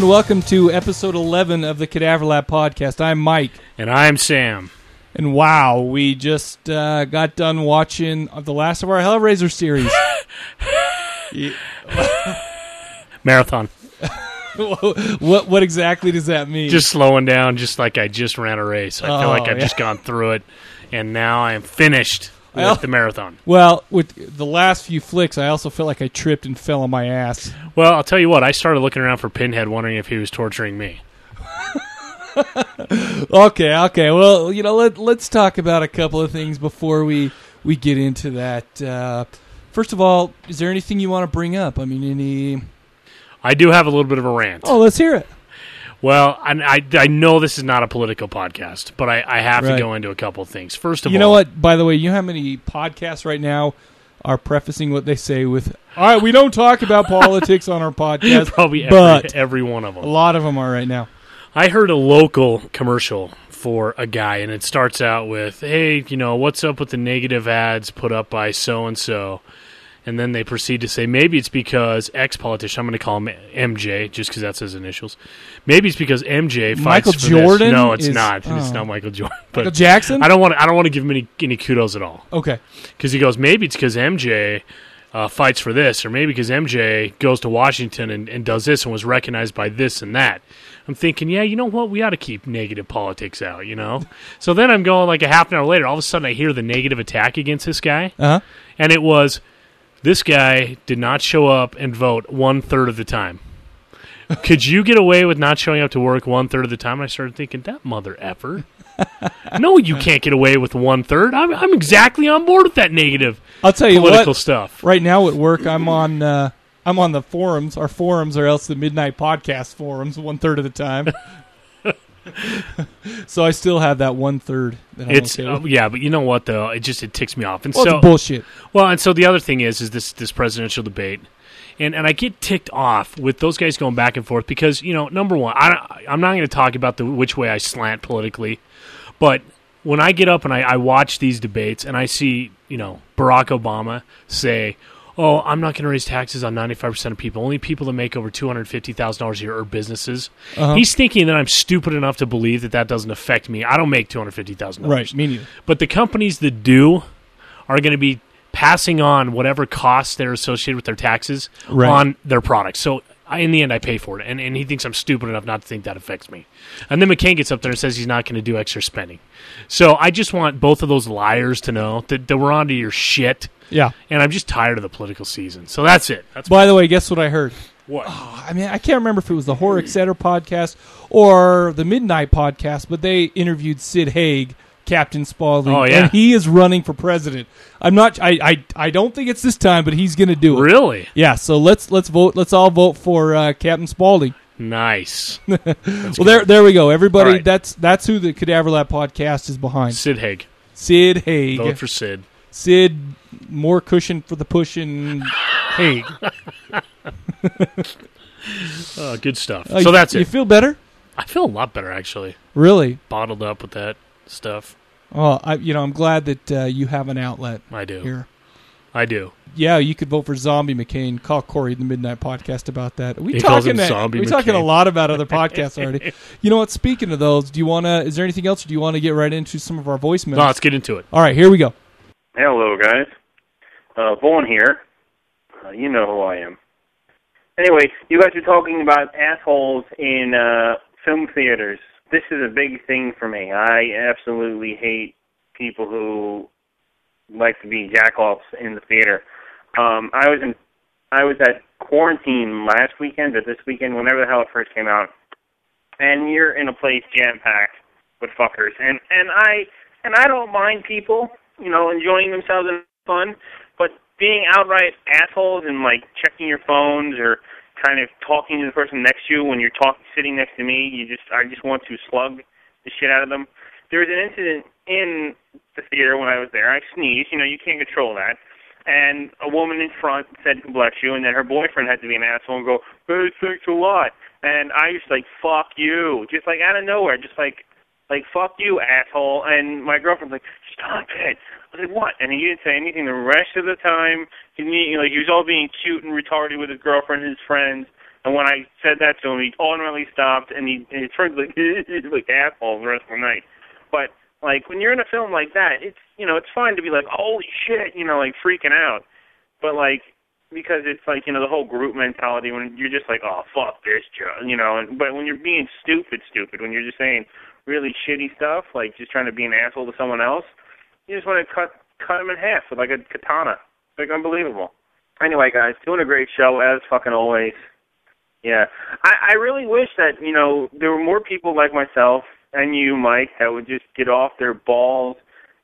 And welcome to episode 11 of the Cadaver Lab podcast. I'm Mike. And I'm Sam. And wow, we just uh, got done watching the last of our Hellraiser series. Yeah. Marathon. what what exactly does that mean? Just slowing down, just like I just ran a race. I feel like Oh, I've just gone through it, and now I am finished with Well- the marathon. well, with the last few flicks, I also felt like I tripped and fell on my ass. Well, I'll tell you what. I started looking around for Pinhead, wondering if he was torturing me. Okay, okay. Well, you know, let let's talk about a couple of things before we we get into that. Uh, first of all, is there anything you want to bring up? I mean, any? I do have a little bit of a rant. Oh, let's hear it. Well, and I, I know this is not a political podcast, but I, I have Right. to go into a couple of things. First of You all, you know what? By the way, you know how many podcasts right now are prefacing what they say with, "All right, we don't talk about politics on our podcast." Probably every, but every one of them. a lot of them are right now. I heard a local commercial for a guy, and it starts out with, "Hey, you know, what's up with the negative ads put up by so and so?" And then they proceed to say, maybe it's because ex politician. I'm going to call him MJ, just because that's his initials. Maybe it's because MJ fights Michael for this. Jordan No, it's is- not. It's oh. not Michael Jordan. Michael But Jackson. I don't want. I don't want to give him any, any kudos at all okay. because he goes, maybe it's because MJ uh, fights for this, or maybe because MJ goes to Washington and, and does this and was recognized by this and that. I'm thinking, yeah, you know what? We ought to keep negative politics out, you know? so then I'm going like a half an hour later, all of a sudden I hear the negative attack against this guy, Uh huh. and it was this guy did not show up and vote one third of the time. Could you get away with not showing up to work one third of the time? I started thinking, that mother effer. no, you can't get away with one third. I'm, I'm exactly on board with that negative I'll tell you political what. stuff. Right now at work, I'm on. Uh, I'm on the forums. Our forums, or else the midnight podcast forums, one third of the time. so I still have that one third. That It's uh, yeah, but you know what though? It just it ticks me off. And well, so bullshit. well, and so the other thing is is this this presidential debate. And, and I get ticked off with those guys going back and forth because you know number one I I'm not going to talk about the which way I slant politically, but when I get up and I, I watch these debates and I see you know Barack Obama say, "Oh, I'm not going to raise taxes on 95 percent of people. Only people that make over 250 thousand dollars a year are businesses." Uh-huh. He's thinking that I'm stupid enough to believe that that doesn't affect me. I don't make 250 thousand dollars. Right. Me neither. But the companies that do are going to be passing on whatever costs they're associated with their taxes Right. on their products. So I, in the end, I pay for it, and, and he thinks I'm stupid enough not to think that affects me. And then McCain gets up there and says he's not going to do extra spending. So I just want both of those liars to know that, that we're onto your shit, Yeah. and I'm just tired of the political season. So that's it. That's By the way, guess what I heard? what. I mean, I can't remember if it was the Horror Etc. podcast or the Midnight podcast, but they interviewed Sid Haig, Captain Spaulding, Oh, yeah. and he is running for president. I'm not. I. I, I don't think it's this time, but he's going to do it. Really Yeah. So let's let's vote. Let's all vote for uh, Captain Spaulding. nice. well, there there we go. Everybody, right. that's that's who the Cadaver Lab podcast is behind. Sid Haig. Sid Haig. Vote for Sid. Sid, more cushion for the pushing. Haig. Oh, good stuff. Uh, so that's You it. You feel better? I feel a lot better actually. Really? Bottled up with that stuff. Oh, I, you know, I'm glad that uh, you have an outlet I do. here. I do. Yeah, you could vote for Zombie McCain. Call Corey in the Midnight Podcast about that. We He calls talking him that, Zombie we talking a lot about other podcasts already. you know what? Speaking of those, do you want to? Is there anything else? Or do you want to get right into some of our voicemails? No, let's get into it. All right, here we go. Hello, guys. Uh, Vaughn here. Uh, you know who I am. Anyway, you guys are talking about assholes in uh, film theaters. This is a big thing for me. I absolutely hate people who like to be jackoffs in the theater. Um, I was in, I was at quarantine last weekend or this weekend, whenever the hell it first came out, and you're in a place jam packed with fuckers, and and I and I don't mind people, you know, enjoying themselves and fun, being outright assholes and like checking your phones or kind of talking to the person next to you when you're talking sitting next to me, you just I just want to slug the shit out of them. There was an incident in the theater when I was there. I sneezed, you know, you can't control that. And a woman in front said bless you and then her boyfriend had to be an asshole and go, Hey, thanks a lot and I just like, Fuck you just like out of nowhere, just like like fuck you, asshole. And my girlfriend's like, stop it. I was like, what? And he didn't say anything the rest of the time. He, you know, he was all being cute and retarded with his girlfriend and his friends. And when I said that to him, he ultimately stopped and he, and he turned like like asshole the rest of the night. But like when you're in a film like that, it's you know it's fine to be like holy shit, you know, like freaking out. But like because it's like you know the whole group mentality when you're just like oh fuck this joke, you know. And but when you're being stupid, stupid, when you're just saying really shitty stuff, like just trying to be an asshole to someone else, you just want to cut cut him in half with like a katana. It's like unbelievable. Anyway, guys, doing a great show as fucking always. Yeah, I, I really wish that you know there were more people like myself and you, Mike, that would just get off their balls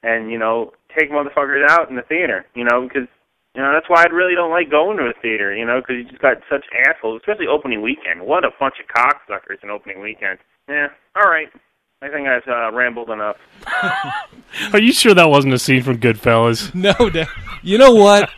and you know take motherfuckers out in the theater. You know, because you know that's why I really don't like going to a theater. You know, because you just got such assholes, especially opening weekend. What a bunch of cocksuckers in opening weekend. Yeah. All right. I think I've uh, rambled enough. Are you sure that wasn't a scene from Goodfellas? No, no. you know what?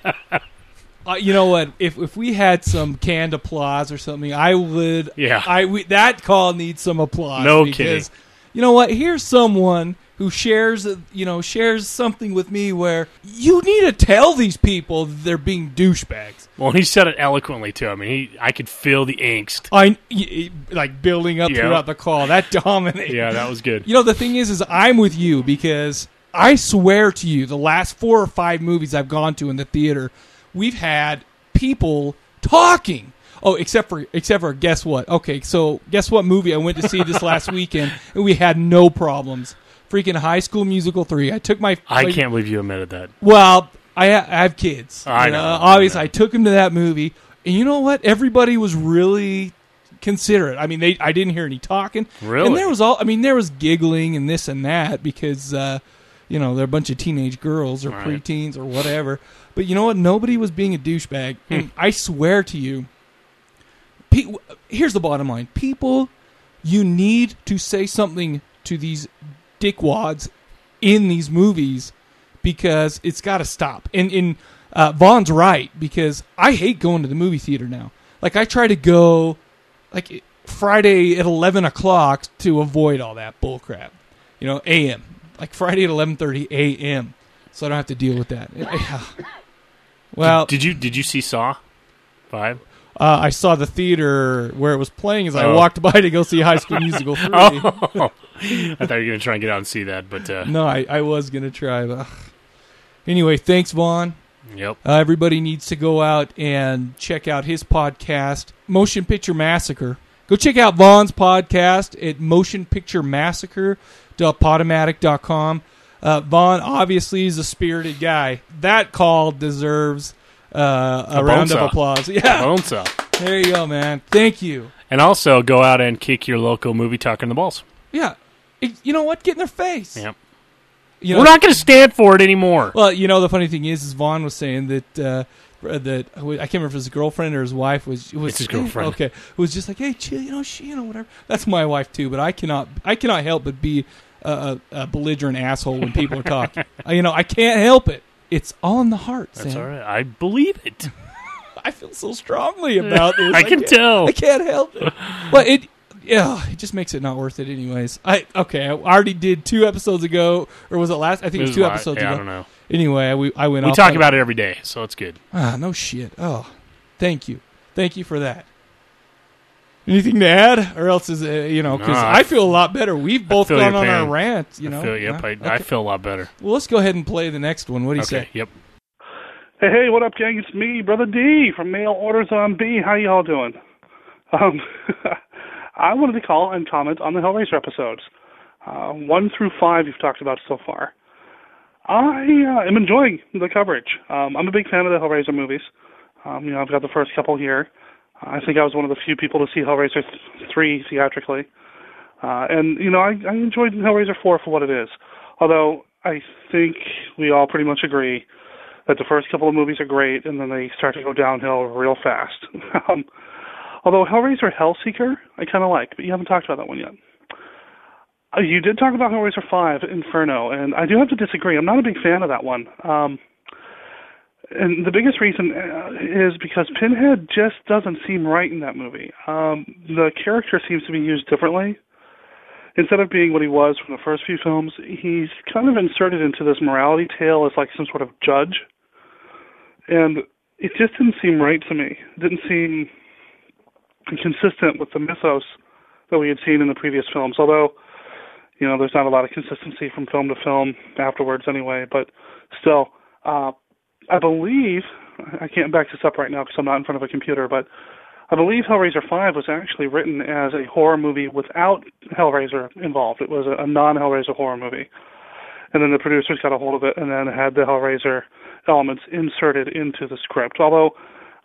Uh, you know what? If if we had some canned applause or something, I would. Yeah. I we, that call needs some applause. No because, kidding. You know what? Here's someone who shares, uh, you know, shares something with me where you need to tell these people they're being douchebags. Well, he said it eloquently too. I mean, he I could feel the angst. I like building up Yeah. throughout the call. That dominated. Yeah, that was good. You know, the thing is, is I'm with you because I swear to you, the last four or five movies I've gone to in the theater, we've had people talking. Oh, except for except for guess what? Okay, so guess what movie I went to see this last weekend and we had no problems. Freaking High School Musical three. I took my. I like, can't believe you admitted that. Well, I, ha- I have kids. I You know. Obviously, I know. I took them to that movie, and you know what? Everybody was really considerate. I mean, they I didn't hear any talking. Really? And there was all. I mean, there was giggling and this and that because uh, you know they're a bunch of teenage girls or Right. preteens or whatever. But you know what? Nobody was being a douchebag. Hmm. And I swear to you, pe- here's the bottom line: people, you need to say something to these dickwads in these movies because it's got to stop. And and uh, Vaughn's right because I hate going to the movie theater now. Like I try to go like Friday at eleven o'clock to avoid all that bullcrap. You know, a.m. like Friday at eleven thirty a.m. So I don't have to deal with that. well, Did you did you see Saw Five? uh, I saw the theater where it was playing as I Oh. walked by to go see High School Musical three. Oh, I thought you were gonna try and get out and see that, but uh, No, I, I was gonna try, but. Anyway, thanks, Vaughn. yep. Uh, everybody needs to go out and check out his podcast, Motion Picture Massacre. Go check out Vaughn's podcast at motionpicturemassacre.podomatic.com. Uh, Vaughn obviously is a spirited guy. That call deserves uh, a, A round of applause. Yeah, Bone Saw. there you go, man. Thank you. And also go out and kick your local movie talker in the balls. Yeah, you know what? Get in their face. Yep. You know, We're not going to stand for it anymore. Well, you know, the funny thing is, is Vaughn was saying that uh, that I can't remember if it was his girlfriend or his wife was was It's his girlfriend. Okay, was just like, hey, chill, you know, she, you know, whatever. That's my wife too, but I cannot, I cannot help but be a, a, a belligerent asshole when people are talking. Uh, you know, I can't help it. It's all in the heart. That's Sam. all right. I believe it. I feel so strongly about this. I can can't- tell. I can't help it. But it, yeah, it just makes it not worth it, anyways. I okay. I already did two episodes ago, or was it last? I think it was two is why- episodes yeah, I ago. don't know. Anyway, we, I went. We off talk about it every day, so it's good. Ah, no shit. Oh, thank you, thank you for that. Anything to add, or else is uh, you know? Because No, I I feel a lot better. We've both gone on our rant. You know. I feel, yep, Huh? I, Okay. I feel a lot better. Well, let's go ahead and play the next one. What do you Okay, say? yep. Hey, hey, what up, gang? It's me, Brother D from Mail Orders on B. How y'all doing? Um, I wanted to call and comment on the Hellraiser episodes. Uh, one through five you've talked about so far. I uh, am enjoying the coverage. Um, I'm a big fan of the Hellraiser movies. Um, you know, I've got the first couple here. I think I was one of the few people to see Hellraiser th- 3 theatrically. Uh, and, you know, I, I enjoyed Hellraiser 4 for what it is. Although I think we all pretty much agree that the first couple of movies are great and then they start to go downhill real fast. um, although Hellraiser Hellseeker, I kind of like, but you haven't talked about that one yet. Uh, you did talk about Hellraiser 5, Inferno, and I do have to disagree. I'm not a big fan of that one. Um, and the biggest reason uh, is because Pinhead just doesn't seem right in that movie. Um, the character seems to be used differently. Instead of being what he was from the first few films, he's kind of inserted into this morality tale as like some sort of judge. And it just didn't seem right to me. It didn't seem consistent with the mythos that we had seen in the previous films. Although, you know, there's not a lot of consistency from film to film afterwards, anyway. But still, uh, I believe I can't back this up right now because I'm not in front of a computer, but I believe Hellraiser 5 was actually written as a horror movie without Hellraiser involved. It was a, a non-Hellraiser horror movie. And then the producers got a hold of it and then had the Hellraiser elements inserted into the script. Although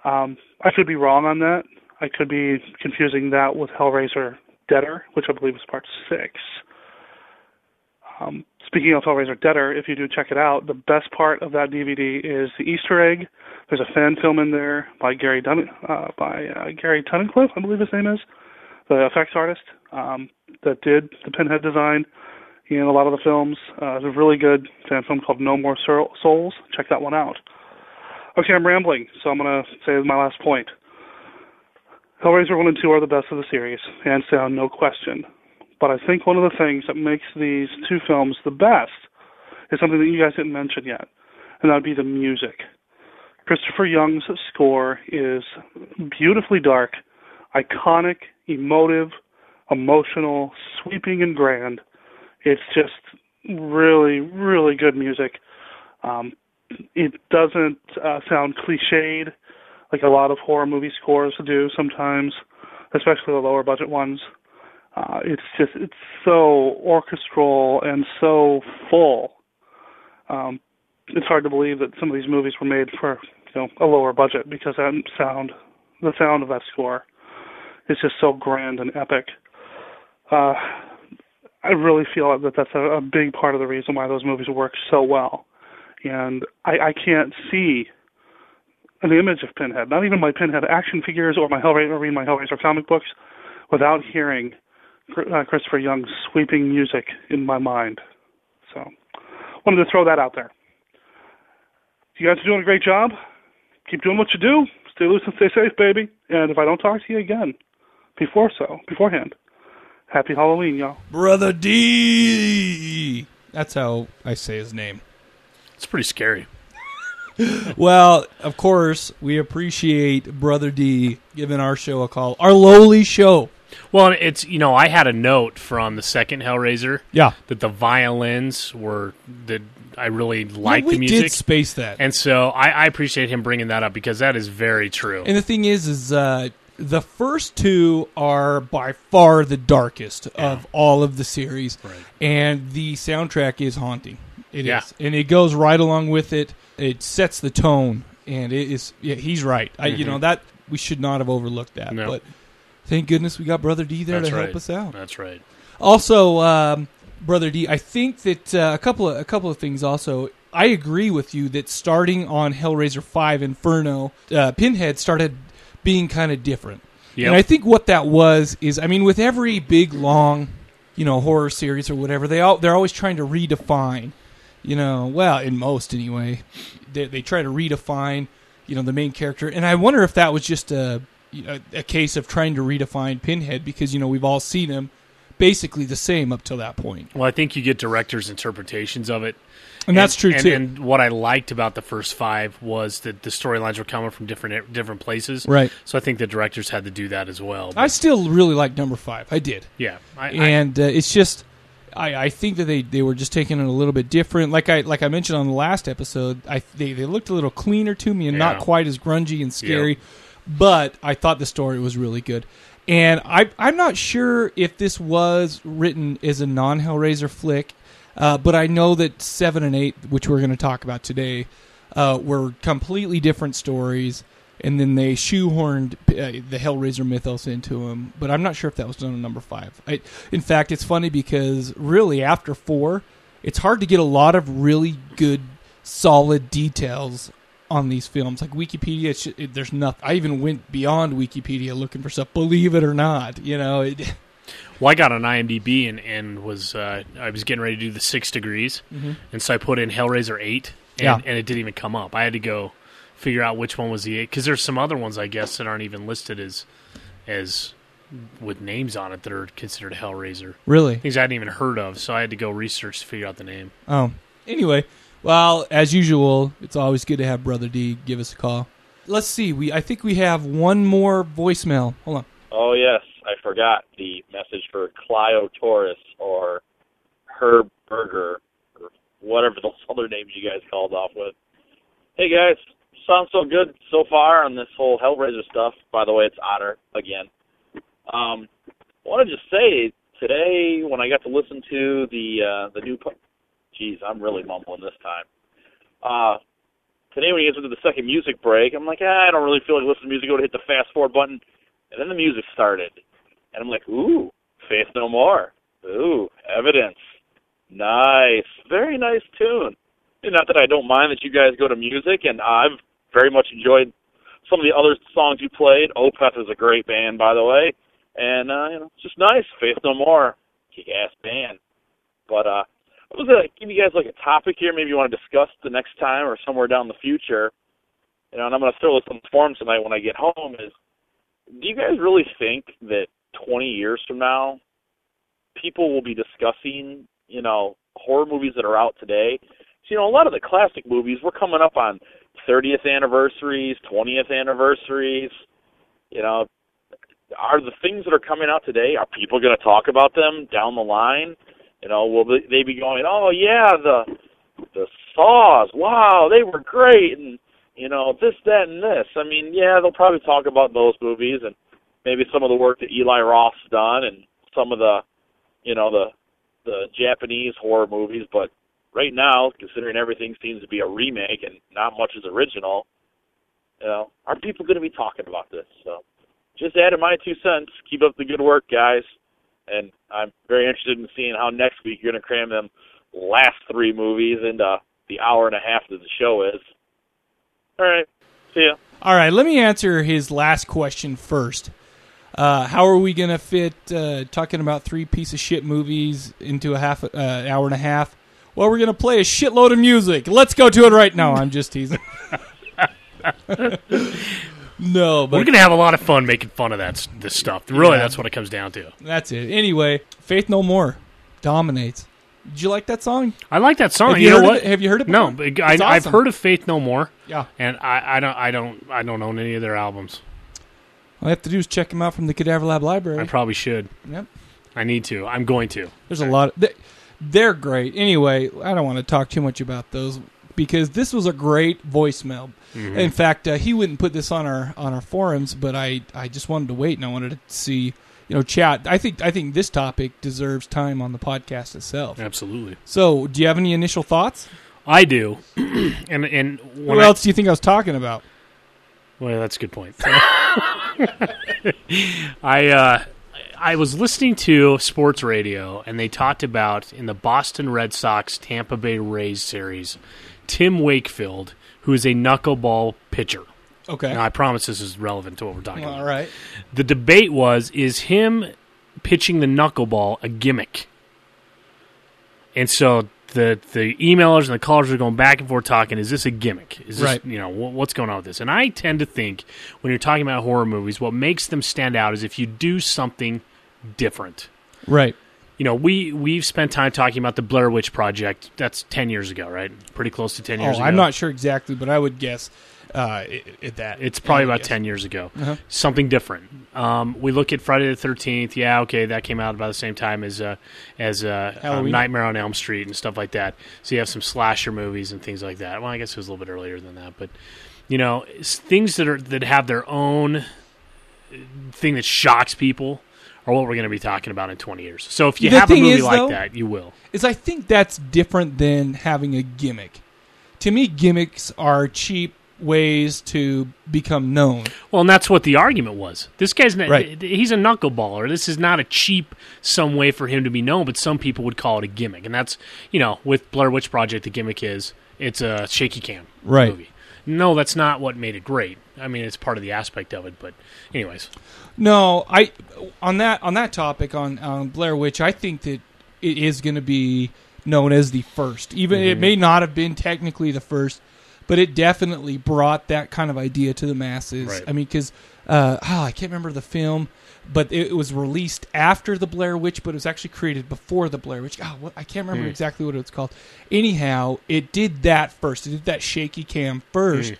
um, I could be wrong on that. I could be confusing that with Hellraiser Deader, which I believe is part six. Um, speaking of Hellraiser Deader, if you do check it out, the best part of that DVD is the Easter egg. There's a fan film in there by Gary Dun- uh, by uh, Gary Tunnicliffe, I believe his name is, the effects artist um, that did the Pinhead design in a lot of the films. Uh, it's a really good fan film called No More Souls. Check that one out. Okay, I'm rambling, so I'm going to say my last point. Hellraiser 1 and 2 are the best of the series, hands down, no question. But I think one of the things that makes these two films the best is something that you guys didn't mention yet, and that would be the music. Christopher Young's score is beautifully dark, iconic, emotive, emotional, sweeping, and grand. It's just really, really good music. Um, it doesn't uh, sound cliched like a lot of horror movie scores do sometimes, especially the lower budget ones. Uh, it's just it's so orchestral and so full. Um, it's hard to believe that some of these movies were made for you know a lower budget because that sound, the sound of that score, is just so grand and epic. Uh, I really feel that that's a, a big part of the reason why those movies work so well. And I, I can't see an image of Pinhead, not even my Pinhead action figures or my Hellraiser, or read my Hellraiser comic books, without hearing uh, Christopher Young's sweeping music in my mind. So, wanted to throw that out there. You guys are doing a great job. Keep doing what you do. Stay loose and stay safe, baby. And if I don't talk to you again before so, beforehand, happy Halloween, y'all. Brother D. That's how I say his name. It's pretty scary well, of course, we appreciate Brother D giving our show a call, our lowly show. Well, it's you know I had a note from the second Hellraiser, yeah, that the violins were that I really liked yeah, the music. Did space that, and so I, I, appreciate him bringing that up because that is very true. And the thing is, is uh, the first two are by far the darkest yeah. of all of the series, right. and the soundtrack is haunting. It yeah. is, and it goes right along with it it sets the tone, and it is. Yeah, he's right. I, mm-hmm. You know that we should not have overlooked that, no. but thank goodness we got Brother D there That's to right. help us out. That's right. Also, um, Brother D, I think that uh, a couple of a couple of things. Also, I agree with you that starting on Hellraiser Five Inferno, uh, Pinhead started being kind of different. Yep. And I think what that was is, I mean, with every big long, you know, horror series or whatever, they all they're always trying to redefine you know, well, in most anyway, they, they try to redefine, you know, the main character. And I wonder if that was just a, a, a case of trying to redefine Pinhead because, you know, we've all seen him basically the same up till that point. Well, I think you get directors' interpretations of it. And, and that's true and, too. And what I liked about the first five was that the storylines were coming from different different places. Right. So I think the directors had to do that as well. But I still really like number five. I did. Yeah. I, and uh, it's just I, I think that they, they were just taking it a little bit different. Like I like I mentioned on the last episode, I they, they looked a little cleaner to me and yeah. not quite as grungy and scary. But I thought the story was really good. And I I'm not sure if this was written as a non Hellraiser flick, uh, but I know that seven and eight, which we're going to talk about today, uh, were completely different stories and then they shoehorned uh, the Hellraiser mythos into him. But I'm not sure if that was done on number five. I, in fact, it's funny because really after four, it's hard to get a lot of really good, solid details on these films. Like Wikipedia, it, there's nothing. I even went beyond Wikipedia looking for stuff. Believe it or not, you know. It, well, I got on IMDb and, and was uh, I was getting ready to do the six degrees, mm-hmm. and so I put in Hellraiser eight, and, yeah. and it didn't even come up. I had to go figure out which one was the eight because there's some other ones I guess that aren't even listed as as with names on it that are considered Hellraiser. Really, things I hadn't even heard of, so I had to go research to figure out the name. Oh, anyway, well, as usual, it's always good to have Brother D give us a call. Let's see. We I think we have one more voicemail. Hold on. Oh yes, I forgot the message for Clio Taurus or Herb Burger or whatever those other names you guys called off with. Hey guys, sounds so good so far on this whole Hellraiser stuff. By the way, it's Otter again. Um, I want to just say today when I got to listen to the uh, the new, po- geez, I'm really mumbling this time. Uh, today when you guys went to the second music break, I'm like, ah, I don't really feel like listening to music. Go to hit the fast forward button, and then the music started, and I'm like, ooh, Faith No More, ooh, Evidence, nice, very nice tune. Not that I don't mind that you guys go to music, and I've very much enjoyed some of the other songs you played. Opeth is a great band, by the way, and uh, you know, it's just nice. Faith No More, kick-ass band. But uh, I was gonna give you guys like a topic here. Maybe you want to discuss the next time or somewhere down the future. You know, and I'm gonna throw this on the forum tonight when I get home. Is do you guys really think that 20 years from now, people will be discussing, you know, horror movies that are out today? So, you know, a lot of the classic movies, we're coming up on 30th anniversaries, 20th anniversaries. You know, are the things that are coming out today, are people going to talk about them down the line? You know, will they be going, oh, yeah, the the Saws, wow, they were great, and you know this, that, and this. I mean, yeah, they'll probably talk about those movies and maybe some of the work that Eli Roth's done and some of the, you know, the the Japanese horror movies. But right now, considering everything seems to be a remake and not much is original, you know, are people going to be talking about this? So, just adding my two cents. Keep up the good work, guys. And I'm very interested in seeing how next week you're going to cram them last three movies into the hour and a half that the show is. All right. See ya. All right, let me answer his last question first. Uh, how are we going to fit uh, talking about three piece of shit movies into a half uh, hour and a half? Well, we're going to play a shitload of music. Let's go to it right now. I'm just teasing. no, but We're gonna have a lot of fun making fun of that this stuff. Really, that's what it comes down to. that's it. Anyway, Faith No More dominates. Did you like that song? I like that song. Have you, you know what? Have you heard it No, before? but I, awesome. heard of Faith No More, Yeah. and I, I don't, I don't, I don't own any of their albums. All I have to do is check them out from the Cadaver Lab library. I probably should. Yep. I need to. I'm going to. There's a lot. Of, they, they're great. Anyway, I don't want to talk too much about those because this was a great voicemail. Mm-hmm. In fact, uh, he wouldn't put this on our on our forums, but I I just wanted to wait and I wanted to see you know chat. I think I think this topic deserves time on the podcast itself. Absolutely, So, do you have any initial thoughts? I do. and and What I, else do you think I was talking about? Well, that's a good point. I uh, I was listening to sports radio, and they talked about in the Boston Red Sox Tampa Bay Rays series, Tim Wakefield, who is a knuckleball pitcher. Okay. Now, I promise this is relevant to what we're talking about. All right. The debate was: is him pitching the knuckleball a gimmick? And so the the emailers and the callers are going back and forth talking. Is this a gimmick? Is this Right. you know wh- what's going on with this? And I tend to think when you're talking about horror movies, what makes them stand out is if you do something different. Right. You know, we we've spent time talking about the Blair Witch Project. That's ten years ago, right? Pretty close to ten years Oh, ago. I'm not sure exactly, but I would guess uh, i i that It's probably about guess. 10 years ago. Uh-huh. Something different. Um, we look at Friday the 13th. Yeah, okay, that came out about the same time as uh, as uh, um, Nightmare on Elm Street and stuff like that. So you have some slasher movies and things like that. Well, I guess it was a little bit earlier than that, but you know, things that are that have their own uh, thing that shocks people are what we're going to be talking about in 20 years. So if you The have a movie is, like though- that, you will. is I think that's different than having a gimmick. To me, gimmicks are cheap ways to become known. Well, and that's what the argument was. This guy's not, Right. he's a knuckleballer. This is not a cheap some way for him to be known, but some people would call it a gimmick. And that's, you know, with Blair Witch Project, the gimmick is it's a shaky cam Right. movie. No, that's not what made it great. I mean, it's part of the aspect of it, but anyways. No, I on that on that topic on, on Blair Witch, I think that it is going to be known as the first. Even it may not have been technically the first, but it definitely brought that kind of idea to the masses. Right. I mean, because uh, oh, I can't remember the film, but it, was released after the Blair Witch, but it was actually created before the Blair Witch. Oh, what, I can't remember hmm. exactly what it was called. Anyhow, it did that first. It did that shaky cam first. Hmm.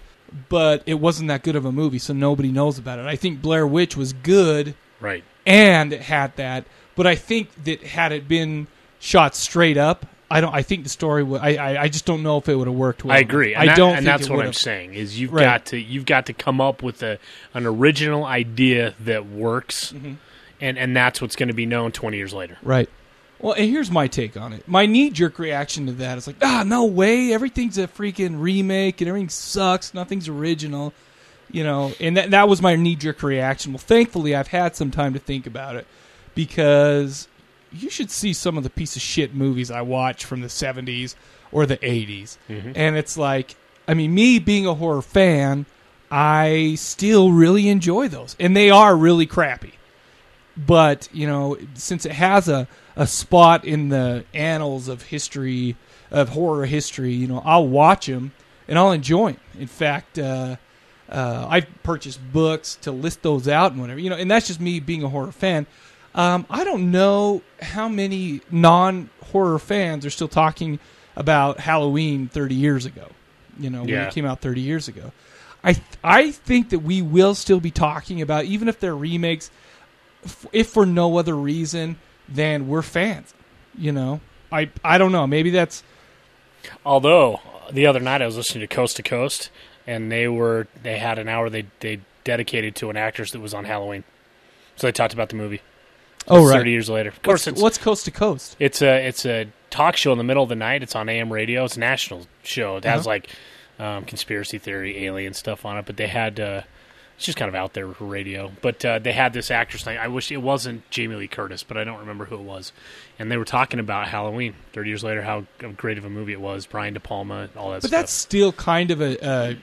But it wasn't that good of a movie, so nobody knows about it. I think Blair Witch was good, Right. and it had that. But I think that had it been shot straight up, I don't. I think the story would. I. I, I just don't know if it would have worked well. I agree. And I that- don't. and think that's it what I'm saying is you've Right. got to you've got to come up with a an original idea that works, Mm-hmm. and and that's what's going to be known 20 years later. Right. Well, and here's my take on it. My knee jerk reaction to that is like, ah, no way. Everything's a freaking remake and everything sucks. Nothing's original. You know, and that, that was my knee jerk reaction. Well, thankfully, I've had some time to think about it because you should see some of the piece of shit movies I watch from the 70s or the 80s. And it's like, I mean, me being a horror fan, I still really enjoy those. And they are really crappy but you know since it has a, a spot in the annals of history of horror history you know i'll watch them and i'll enjoy them in fact uh, uh, i've purchased books to list those out and whatever you know and that's just me being a horror fan um, i don't know how many non-horror fans are still talking about halloween 30 years ago you know when Yeah. it came out 30 years ago I, th- I think that we will still be talking about even if they're remakes f- if for no other reason than we're fans. You know, I I don't know. Maybe that's Although the other night I was listening to Coast to Coast, and they were they had an hour they they dedicated to an actress that was on Halloween, so they talked about the movie. Oh Thirty years later, of course, What's, it's what's coast to coast? it's a it's a talk show in the middle of the night. It's on AM radio. It's a national show. It has Uh-huh. like um, conspiracy theory, alien stuff on it. But they had uh, it's just kind of out there radio. But uh, they had this actress. Thing. I wish it wasn't Jamie Lee Curtis, but I don't remember who it was. And they were talking about Halloween thirty years later, how great of a movie it was. Brian De Palma, all that stuff. But stuff. that's still kind of a uh,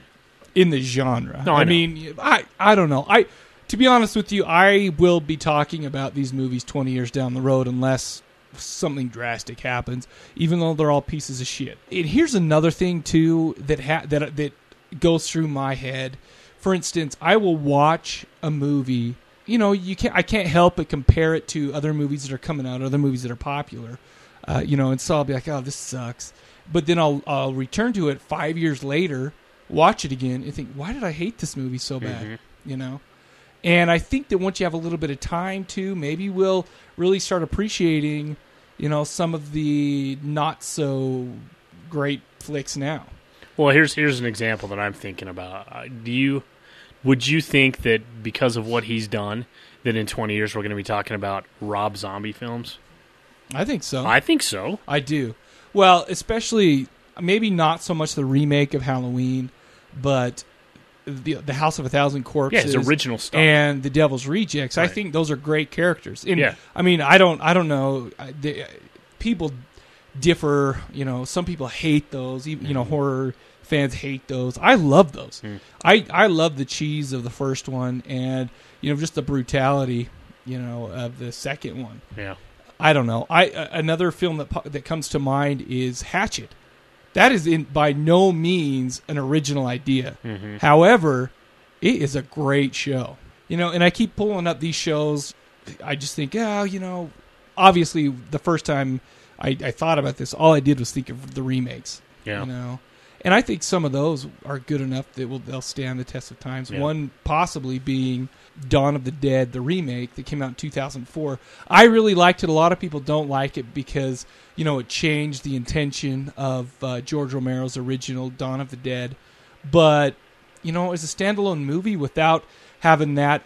in the genre. No, I know. mean, I I don't know. I to be honest with you, I will be talking about these movies twenty years down the road unless something drastic happens. Even though they're all pieces of shit. And here's another thing too that ha- that that goes through my head. For instance, I will watch a movie. You know, you can't. I can't help but compare it to other movies that are coming out, other movies that are popular. Uh, you know, and so I'll be like, "Oh, this sucks," but then I'll I'll return to it five years later, watch it again, and think, "Why did I hate this movie so bad?" You know, and I think that once you have a little bit of time to, maybe we'll really start appreciating, you know, some of the not so great flicks now. Well, here's here's an example that I'm thinking about. Uh, do you would you think that because of what he's done, that in 20 years we're going to be talking about Rob Zombie films? I think so. I think so. I do. Well, especially maybe not so much the remake of Halloween, but the the House of a Thousand Yeah, Corpses. his original stuff. and the Devil's Rejects. I think those are great characters. And Yeah. I mean, I don't, I don't know. I- they- people differ. You know, some people hate those. Even you know, Mm-hmm. horror fans hate those. I love those. Mm. I I love the cheese of the first one, and you know, just the brutality. You know, of the second one. yeah. I don't know. I uh, another film that that comes to mind is Hatchet. That is in by no means an original idea. Mm-hmm. However, it is a great show. You know, and I keep pulling up these shows. I just think, oh, you know, obviously the first time I, I thought about this, all I did was think of the remakes. Yeah. You know, and I think some of those are good enough that will they'll stand the test of times. Yeah. One possibly being Dawn of the Dead, the remake that came out in 2004. I really liked it. A lot of people don't like it because you know it changed the intention of uh, George Romero's original Dawn of the Dead. But you know, as a standalone movie without having that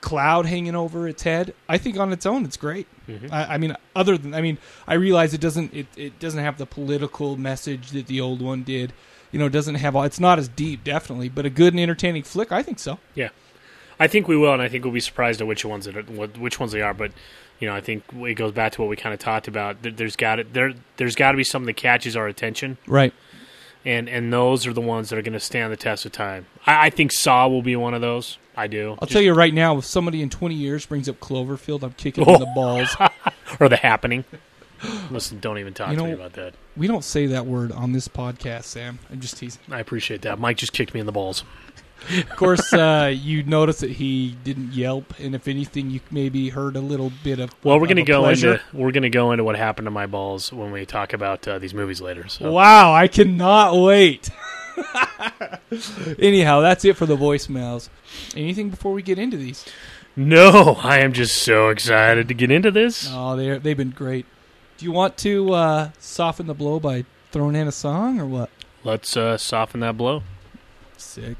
cloud hanging over its head, I think on its own it's great. Mhm. I, I mean, other than I mean, I realize it doesn't it, it doesn't have the political message that the old one did. You know, it doesn't have all. It's not as deep, definitely, but a good and entertaining flick. I think so. I think we will, and I think we'll be surprised at which ones it which ones they are. But you know, I think it goes back to what we kind of talked about. There- There's got to there there's got to be something that catches our attention, Right. and and those are the ones that are going to stand the test of time. I, I think Saw will be one of those. I do. I'll tell you right now, if somebody in 20 years brings up Cloverfield, I'm kicking them in the balls. or the happening. Listen, don't even talk You to me about that. We don't say that word on this podcast, Sam. I'm just teasing. I appreciate that. Mike just kicked me in the balls. Of course, uh, you notice that he didn't yelp, and if anything, you maybe heard a little bit of. Well, we're going to go pleasure. into we're going to go into what happened to my balls when we talk about uh, these movies later. So Wow, I cannot wait. Anyhow, that's it for the voicemails. Anything before we get into these? No, I am just so excited to get into this. Oh, they they've been great. Do you want to uh, soften the blow by throwing in a song or what? Let's uh, soften that blow. Sick.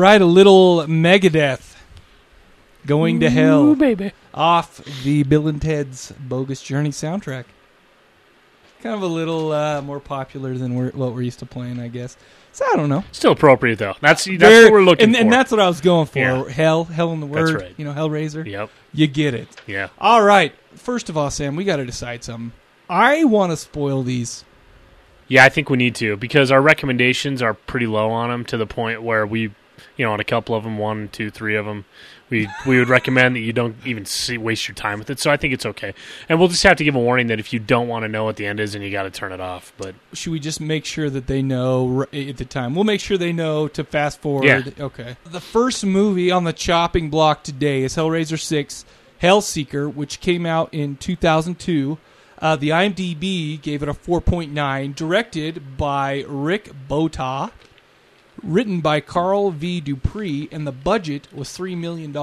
Right, a little Megadeth. Going to Hell Ooh, baby. off the Bill and Ted's Bogus Journey soundtrack. kind of a little uh, more popular than we're, what we're used to playing, I guess. So I don't know. Still appropriate though. That's that's Very- what we're looking and, for. and that's what I was going for. Yeah. Hell, hell in the That's word. right. You know, Hellraiser. Yep. You get it. Yeah. All right. First of all, Sam, we got to decide something. I want to spoil these. Yeah, I think we need to because our recommendations are pretty low on them to the point where we, you know, on a couple of them, one, two, three of them, we we would recommend that you don't even see, waste your time with it. So I think it's okay, and we'll just have to give a warning that if you don't want to know what the end is, and you got to turn it off. But Should we just make sure that they know at the time? We'll make sure they know to fast forward. Yeah. Okay. The first movie on the chopping block today is Hellraiser 6 Hellseeker, which came out in 2002. Uh, the IMDb gave it a 4.9, directed by Rick Bota, written by Carl V. Dupree, and the budget was $3 million.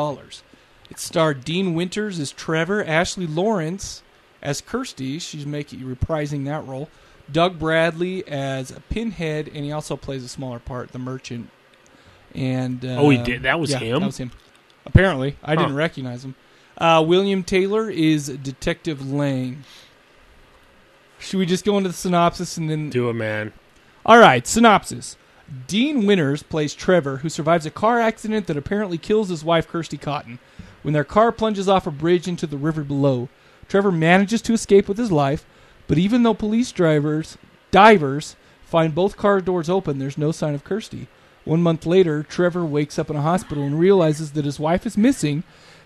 It starred Dean Winters as Trevor, Ashley Lawrence as Kirsty, she's making reprising that role, Doug Bradley as Pinhead, and he also plays a smaller part, the merchant. And uh, Oh, he did? That was yeah, him? That was him. Apparently, I Huh. didn't recognize him. Uh, William Taylor is Detective Lang. Should we just go into the synopsis and then do it, man. all right, synopsis. Dean Winters plays Trevor, who survives a car accident that apparently kills his wife, Kirsty Cotton. When their car plunges off a bridge into the river below, Trevor manages to escape with his life, but even though police drivers, divers, find both car doors open, there's no sign of Kirsty. One month later, Trevor wakes up in a hospital and realizes that his wife is missing,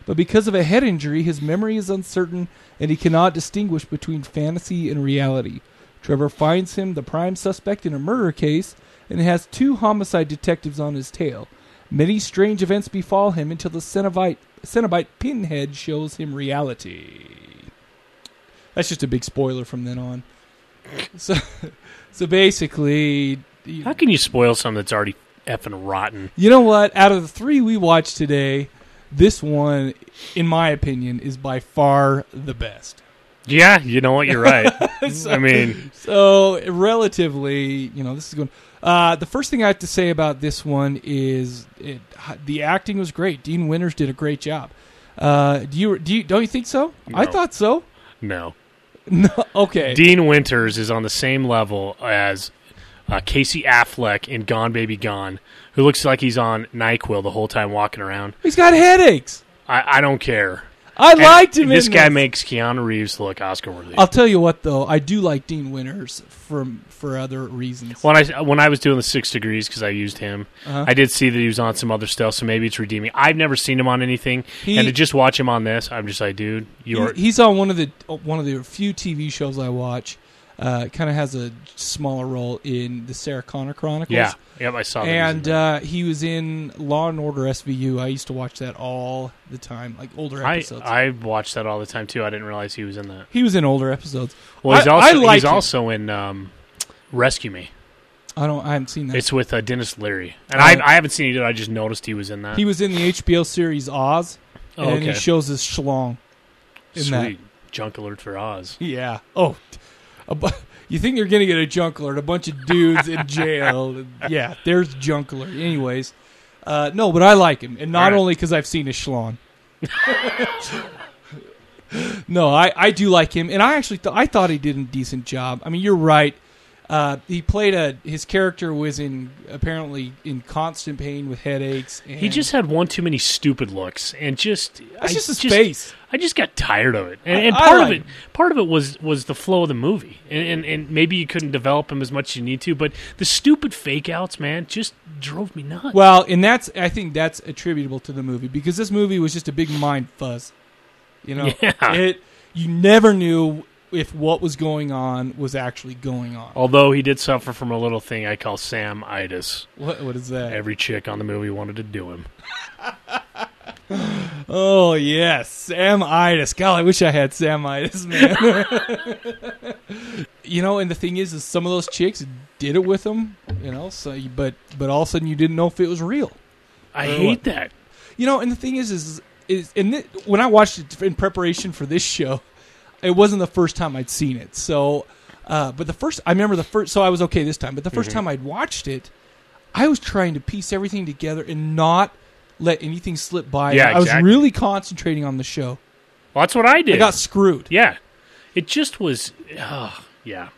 but because of a head injury, his memory is uncertain and he cannot distinguish between fantasy and reality. Trevor finds him the prime suspect in a murder case and has two homicide detectives on his tail. Many strange events befall him until the Cenobite, Cenobite Pinhead shows him reality. That's just a big spoiler from then on. So, so basically, you, How can you spoil something that's already effing rotten? you know what? Out of the three we watched today, this one, in my opinion, is by far the best. Yeah, you know what? You're right. So- I mean, So relatively, you know, this is going. Uh, the first thing I have to say about this one is it, the acting was great. Dean Winters did a great job. Uh, do you do you don't you think so? I thought so. no. No, okay. Dean Winters is on the same level as uh, Casey Affleck in Gone Baby Gone, who looks like he's on Nyquil the whole time walking around. He's got headaches. I, I don't care. I And liked him. This guy this. makes Keanu Reeves look Oscar worthy. I'll tell you what, though, I do like Dean Winters for for other reasons. When I when I was doing the Six Degrees because I used him, Uh-huh. I did see that he was on some other stuff, so maybe it's redeeming. I've never seen him on anything, He- and to just watch him on this, I'm just like, dude, you are he's on one of the one of the few TV shows I watch. Uh, kind of has a smaller role in the Sarah Connor Chronicles. yeah, yep. I saw that. and uh, he was in Law and Order SVU. I used to watch that all the time, like older episodes. I watched that all the time too. I didn't realize he was in that. he was in older episodes. Well, he's I- also I like he's him. also in um, Rescue Me. I don't. I haven't seen that. It's with uh, Denis Leary, and Oh. I I haven't seen it. I just noticed he was in that. he was in the HBO series Oz, oh, and he shows his schlong. in that. Junk alert for Oz. Yeah. Oh, bu- you think you're gonna get a junk alert? A bunch of dudes in jail. yeah, there's junk alert. Anyways, uh, no, but I like him, and not right. only because I've seen his schlong. no, I, I do like him, and I actually th- I thought he did a decent job. I mean, you're right. Uh, he played a his character was in apparently in constant pain with headaches. And He just had one too many stupid looks, and just that's I just his face. I just got tired of it, and, and part like of it, part of it was was the flow of the movie, and, and and maybe you couldn't develop him as much as you need to, but the stupid fake outs, man, just drove me nuts. Well, and that's I think that's attributable to the movie because this movie was just a big mind fuzz. You know, Yeah. it you never knew if what was going on was actually going on. Although he did suffer from a little thing I call Sam itis. What what is that? Every chick on the movie wanted to do him. Oh yes, Sam Itis. God, I wish I had Sam Itis, man. you know, and the thing is, is some of those chicks did it with him. You know, so but but all of a sudden you didn't know if it was real. I hate what? that. You know, and the thing is, is is and thi- when I watched it in preparation for this show, it wasn't the first time I'd seen it. So, uh, but the first I remember the first, so I was okay this time. But the 1st Mhm. time I'd watched it, I was trying to piece everything together and not let anything slip by. Yeah, I was really concentrating on the show. Well, that's what I did. I got screwed. yeah, it just was. Oh, yeah.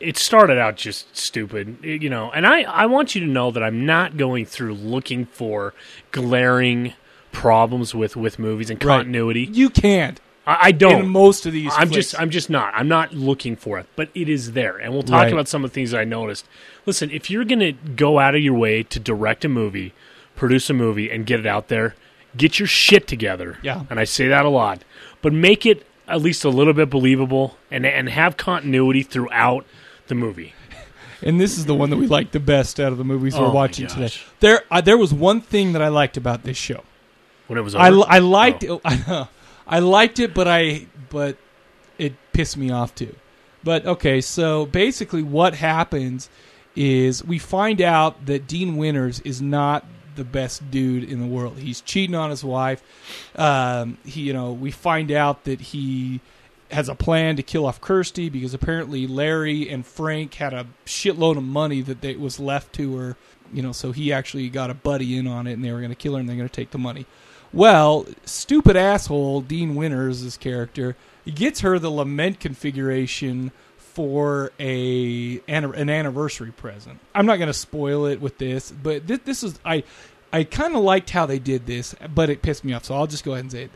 it started out just stupid, you know. And I, I want you to know that I'm not going through looking for glaring problems with, with movies and Right. continuity. You can't. I, I don't. In most of these, I'm flicks. just I'm just not. I'm not looking for it, but it is there, and we'll talk Right. about some of the things that I noticed. Listen, if you're going to go out of your way to direct a movie, produce a movie, and get it out there, get your shit together. Yeah. and I say that a lot, but make it at least a little bit believable, and and have continuity throughout the movie. and this is the one that we liked the best out of the movies Oh we're watching today. There, uh, there was one thing that I liked about this show. When it was I, over. I liked Oh. it. I, I liked it, but I but it pissed me off too. But okay, so basically, what happens is we find out that Dean Winters is not the best dude in the world. He's cheating on his wife. Um, he, you know, we find out that he has a plan to kill off Kirsty because apparently Larry and Frank had a shitload of money that they, was left to her. You know, so he actually got a buddy in on it, and they were going to kill her, and they're going to take the money. Well, stupid asshole Dean Winters, his character, gets her the lament configuration for a an, an anniversary present. I'm not going to spoil it with this, but this, this is I I kind of liked how they did this, but it pissed me off. So I'll just go ahead and say it.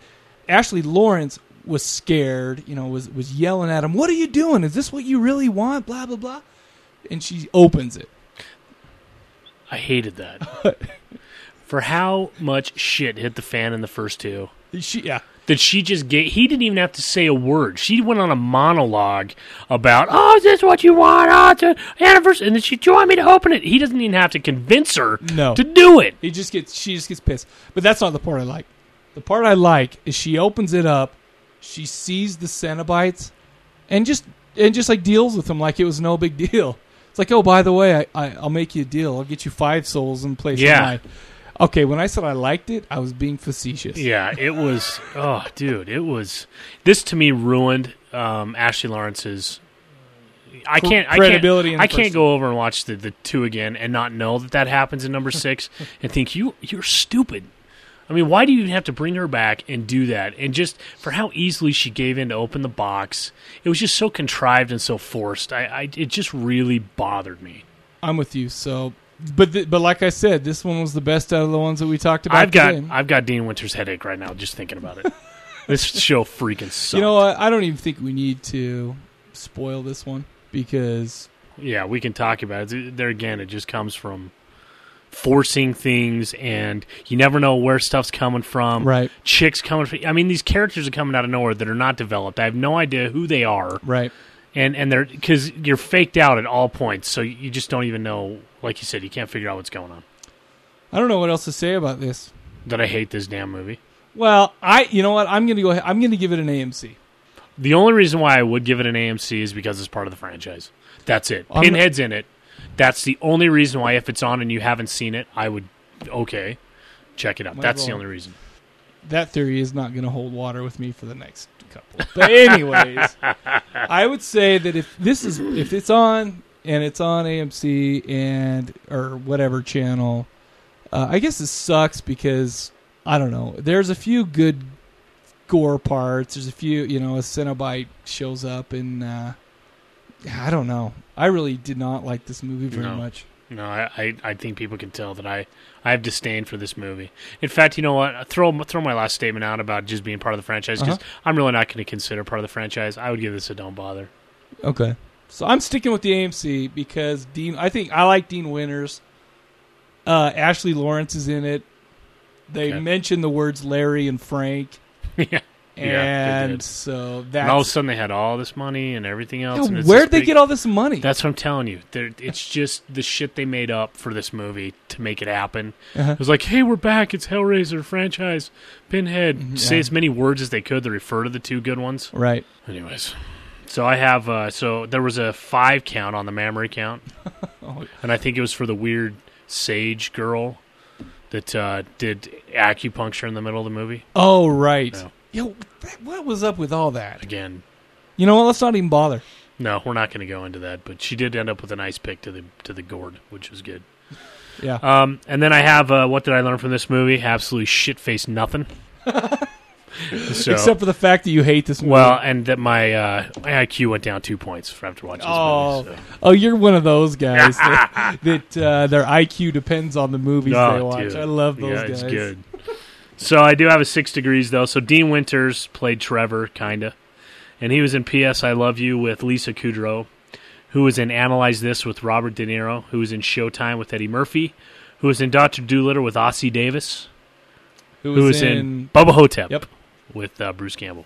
Ashley Lawrence was scared, you know, was was yelling at him, "What are you doing? Is this what you really want?" Blah blah blah. And she opens it. I hated that. For how much shit hit the fan in the first two. She yeah. that she just gave. He didn't even have to say a word. She went on a monologue about, "Oh, is this what you want? Oh, it's an anniversary," and then she, "Do you want me to open it?" He doesn't even have to convince her No. to do it. He just gets she just gets pissed. But that's not the part I like. The part I like is she opens it up, she sees the Cenobites, and just and just like deals with them like it was no big deal. It's like, oh, by the way, I, I I'll make you a deal. I'll get you five souls in place Yeah. of mine. Okay, when I said I liked it, I was being facetious. Yeah, it was. Oh, dude, it was. This to me ruined um, Ashley Lawrence's. I can't. I credibility in can't. I can't go over and watch the, the two again and not know that that happens in number six and think you you're stupid. I mean, why do you even have to bring her back and do that? And just for how easily she gave in to open the box, it was just so contrived and so forced. I, I it just really bothered me. I'm with you. So, but th- but like I said, this one was the best out of the ones that we talked about. I've got today. I've got Dean Winter's headache right now just thinking about it. this show freaking sucks. you know what? I don't even think we need to spoil this one because Yeah, we can talk about it. There again, it just comes from forcing things, and you never know where stuff's coming from. right, Chicks coming from. I mean, these characters are coming out of nowhere that are not developed. I have no idea who they are, right. and and they're because you're faked out at all points, so you just don't even know. Like you said, you can't figure out what's going on. I don't know what else to say about this. That I hate this damn movie. Well, I you know what? I'm going to go ahead. I'm going to give it an AMC. The only reason why I would give it an AMC is because it's part of the franchise. That's it. Pinhead's in it. That's the only reason why, if it's on and you haven't seen it, I would okay, check it out. Might That's the only reason. That theory is not going to hold water with me for the next couple. But anyways, I would say that if this is if it's on and it's on AMC and or whatever channel, uh, I guess it sucks because I don't know. There's a few good gore parts. There's a few, you know, a Cenobite shows up and uh, I don't know. I really did not like this movie very No. much. No, I, I, I think people can tell that I, I have disdain for this movie. In fact, you know what? Throw throw my last statement out about just being part of the franchise because Uh-huh. I'm really not going to consider part of the franchise. I would give this a don't bother. Okay. So I'm sticking with the AMC because Dean. I think I like Dean Winters. Uh, Ashley Lawrence is in it. They Okay. mentioned the words Larry and Frank, yeah. Yeah, and did. so And all of a sudden, they had all this money and everything else. Yeah, and it's where'd they big- get all this money? That's what I'm telling you. They're, it's just the shit they made up for this movie to make it happen. Uh-huh. It was like, hey, we're back. It's Hellraiser franchise, Pinhead. Mhm, Say as many words as they could to refer to the two good ones. Right. Anyways, so I have. Uh, so there was a five count on the memory count, Oh, and I think it was for the weird sage girl that uh, did acupuncture in the middle of the movie. oh right. Yo, what was up with all that? Again, You know what? Let's not even bother. no, we're not going to go into that. But she did end up with a nice pick to the to the gourd, which was good. Yeah. Um, and then I have uh, what did I learn from this movie? Absolutely shit faced nothing. So, Except for the fact that you hate this movie. well, and that my uh, my IQ went down two points after watching this Oh, movie. So. oh, you're one of those guys that, that uh, their IQ depends on the movies they Oh, watch. dude. I love those yeah, guys. it's good. So I do have a six degrees though. So Dean Winters played Trevor, kinda, and he was in P.S. I Love You with Lisa Kudrow, who was in Analyze This with Robert De Niro, who was in Showtime with Eddie Murphy, who was in Doctor Dolittle with Ossie Davis, Who who was in, Bubba Ho-Tep Yep. with uh, Bruce Campbell.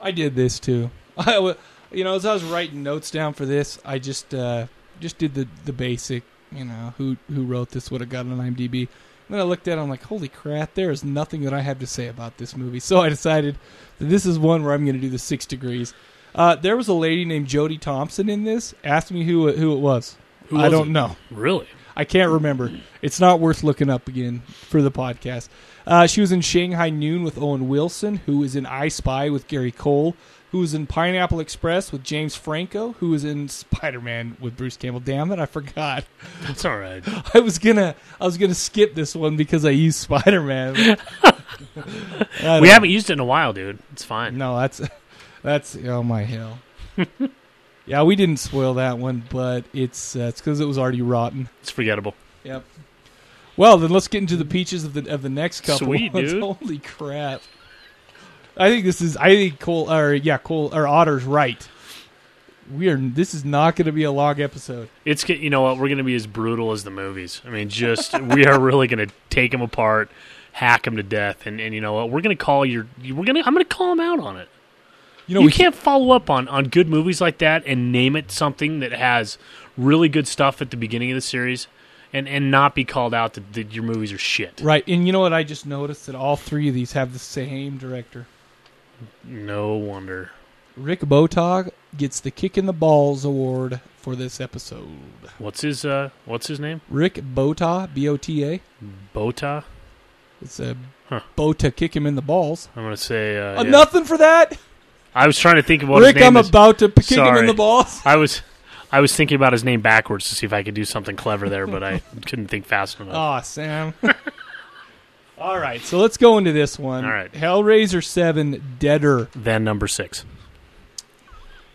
I did this too. I, w- you know, as I was writing notes down for this, I just uh, just did the the basic. You know, who who wrote this? What it got on IMDb. Then I looked at it. And I'm like, holy crap! There is nothing that I have to say about this movie. So I decided that this is one where I'm going to do the six degrees. Uh, there was a lady named Jody Thompson in this. Asked me who who it was. Who I was don't it? know. Really? I can't remember. It's not worth looking up again for the podcast. Uh, she was in Shanghai Noon with Owen Wilson, who is in I Spy with Gary Cole, who was in Pineapple Express with James Franco, who was in Spider Man with Bruce Campbell. Damn it, I forgot. That's all right. I was gonna I was gonna skip this one because I used Spider Man. We haven't used it in a while, dude. It's fine. No, that's that's oh my hell. yeah, we didn't spoil that one, but it's uh, it's because it was already rotten. It's forgettable. Yep. Well, then let's get into the peaches of the of the next couple. Sweet, dude. Holy crap! I think this is. I think Cole or yeah, Cole or Otter's right. We are. This is not going to be a long episode. It's you know what we're going to be as brutal as the movies. I mean, just we are really going to take them apart, hack them to death, and, and you know what we're going to call your we're going to I'm going to call them out on it. You know, you we can't follow up on on good movies like that and name it something that has really good stuff at the beginning of the series, and and not be called out that, that your movies are shit. right. And you know what? I just noticed that all three of these have the same director. No wonder. Rick Botog gets the Kick in the Balls award for this episode. What's his uh What's his name? Rick Bota, B O T A. Bota. It's a Huh. Bota kick him in the balls. I'm going to say uh, Uh, yeah. Nothing for that, I was trying to think of what Rick. his name I'm is. about to kick him in the balls. I was I was thinking about his name backwards to see if I could do something clever there, but I couldn't think fast enough. Aw, Sam. All right, so let's go into this one. All right. Hellraiser 7 Deader. then number six.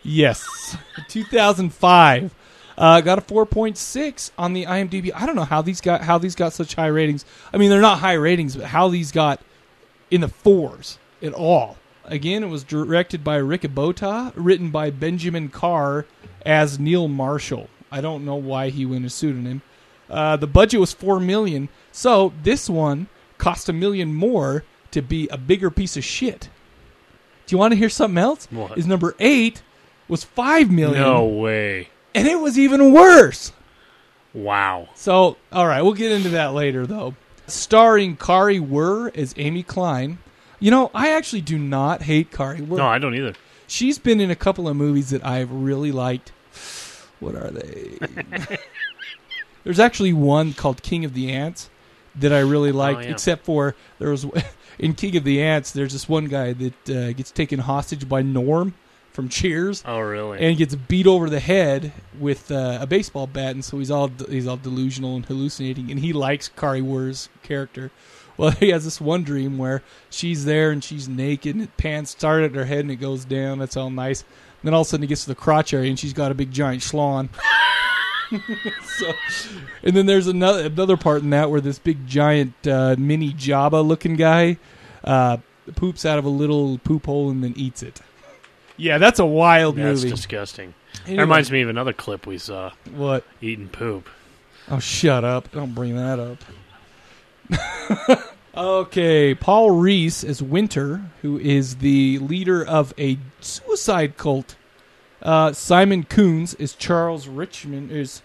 Yes. 2005. Uh, got a 4.6 on the IMDb. I don't know how these got how these got such high ratings. I mean, they're not high ratings, but how these got in the fours at all. Again, it was directed by Rick Bota, written by Benjamin Carr as Neal Marshall. I don't know why he went a pseudonym. Uh, the budget was four million, so this one cost a million more to be a bigger piece of shit. Do you want to hear something else? What? Is number eight was five million, No way. and it was even worse. Wow. So, all right, we'll get into that later, though. Starring Kari Wuhrer as Amy Klein. You know, I actually do not hate Kari Wuhrer. No, I don't either. She's been in a couple of movies that I've really liked. What are they? There's actually one called King of the Ants that I really liked, Oh, yeah. except for there was in King of the Ants. There's this one guy that uh, gets taken hostage by Norm from Cheers Oh, really? and gets beat over the head with uh, a baseball bat, and so he's all he's all delusional and hallucinating, and he likes Kari Wuhrer's character. Well, he has this one dream where she's there and she's naked, and it pants start at her head and it goes down. That's all nice. And then all of a sudden, he gets to the crotch area, and she's got a big giant schlong. so, and then there's another another part in that where this big giant uh, mini Jabba looking guy uh, poops out of a little poop hole and then eats it. Yeah, that's a wild movie. That's movie. disgusting. Anyway, That reminds me of another clip we saw what? eating poop. Oh, shut up! Don't bring that up. okay, Paul Rhys is Winter, who is the leader of a suicide cult. Uh, Simon Kunz is Charles Richmond. Is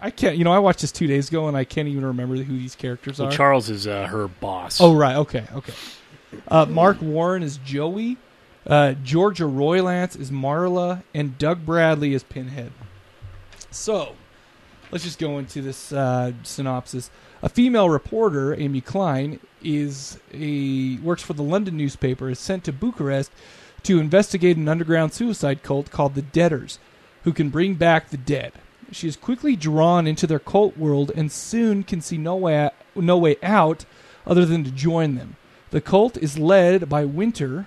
I can't. You know, I watched this two days ago, and I can't even remember who these characters Well, are. Charles is uh, her boss. Oh, right. Okay. Okay. Uh, Marc Warren is Joey. Uh, Georgia Roylance is Marla, and Doug Bradley is Pinhead. So, let's just go into this uh, synopsis. A female reporter, Amy Klein, is a works for the London newspaper. Is sent to Bucharest to investigate an underground suicide cult called the Deaders, who can bring back the dead. She is quickly drawn into their cult world and soon can see no way no way out other than to join them. The cult is led by Winter,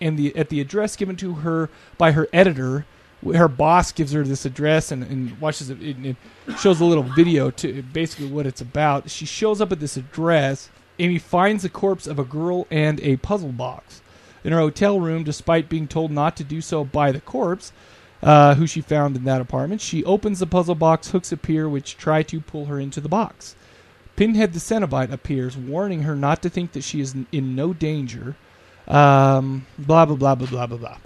and the at the address given to her by her editor, her boss gives her this address and, and watches it, it, shows a little video to basically what it's about. She shows up at this address. Amy finds the corpse of a girl and a puzzle box in her hotel room, despite being told not to do so by the corpse, uh, who she found in that apartment. She opens the puzzle box, hooks appear, which try to pull her into the box. Pinhead the Cenobite appears, warning her not to think that she is in, no danger. Um, blah blah blah blah blah blah blah.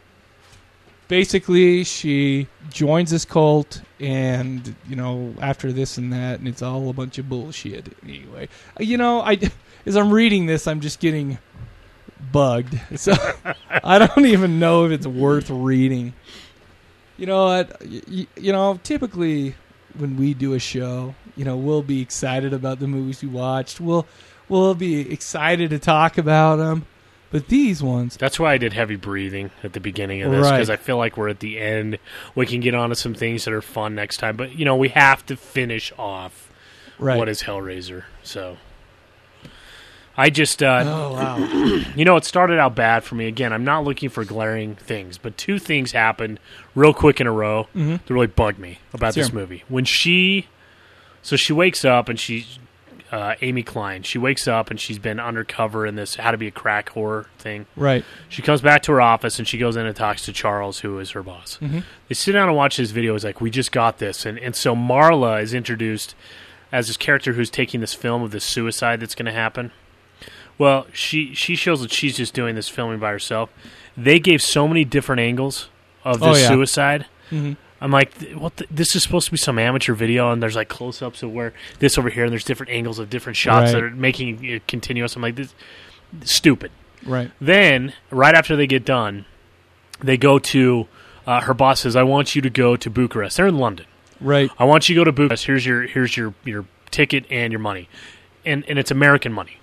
Basically, she joins this cult, and you know, after this and that, and it's all a bunch of bullshit. Anyway, you know, I as I'm reading this, I'm just getting bugged. So I don't even know if it's worth reading. You know what? Y- y- you know, typically when we do a show, you know, we'll be excited about the movies we watched. We'll we'll be excited to talk about them. But these ones, That's why I did heavy breathing at the beginning of this Right. because I feel like we're at the end. We can get on to some things that are fun next time, but you know we have to finish off right? what is Hellraiser. So I just, uh, oh wow, you know, it started out bad for me. Again, I'm not looking for glaring things, but two things happened real quick in a row Mhm. that really bugged me about this movie. When she, so she wakes up and she, uh, Amy Klein, she wakes up and she's been undercover in this how to be a crack whore thing. right? She comes back to her office and she goes in and talks to Charles, who is her boss. Mhm. They sit down and watch this video. It's like, we just got this. And, and so Marla is introduced as this character who's taking this film of this suicide that's going to happen. Well, she, she shows that she's just doing this filming by herself. They gave so many different angles of Oh, this yeah. suicide. Mhm. I'm like, what? The, this is supposed to be some amateur video, and there's like close-ups of where this over here, and there's different angles of different shots that are making it continuous. I'm like, this stupid. Right. Then, right after they get done, they go to uh, her boss says, "I want you to go to Bucharest. They're in London. Right. I want you to go to Bucharest. Here's your here's your your ticket and your money, and and it's American money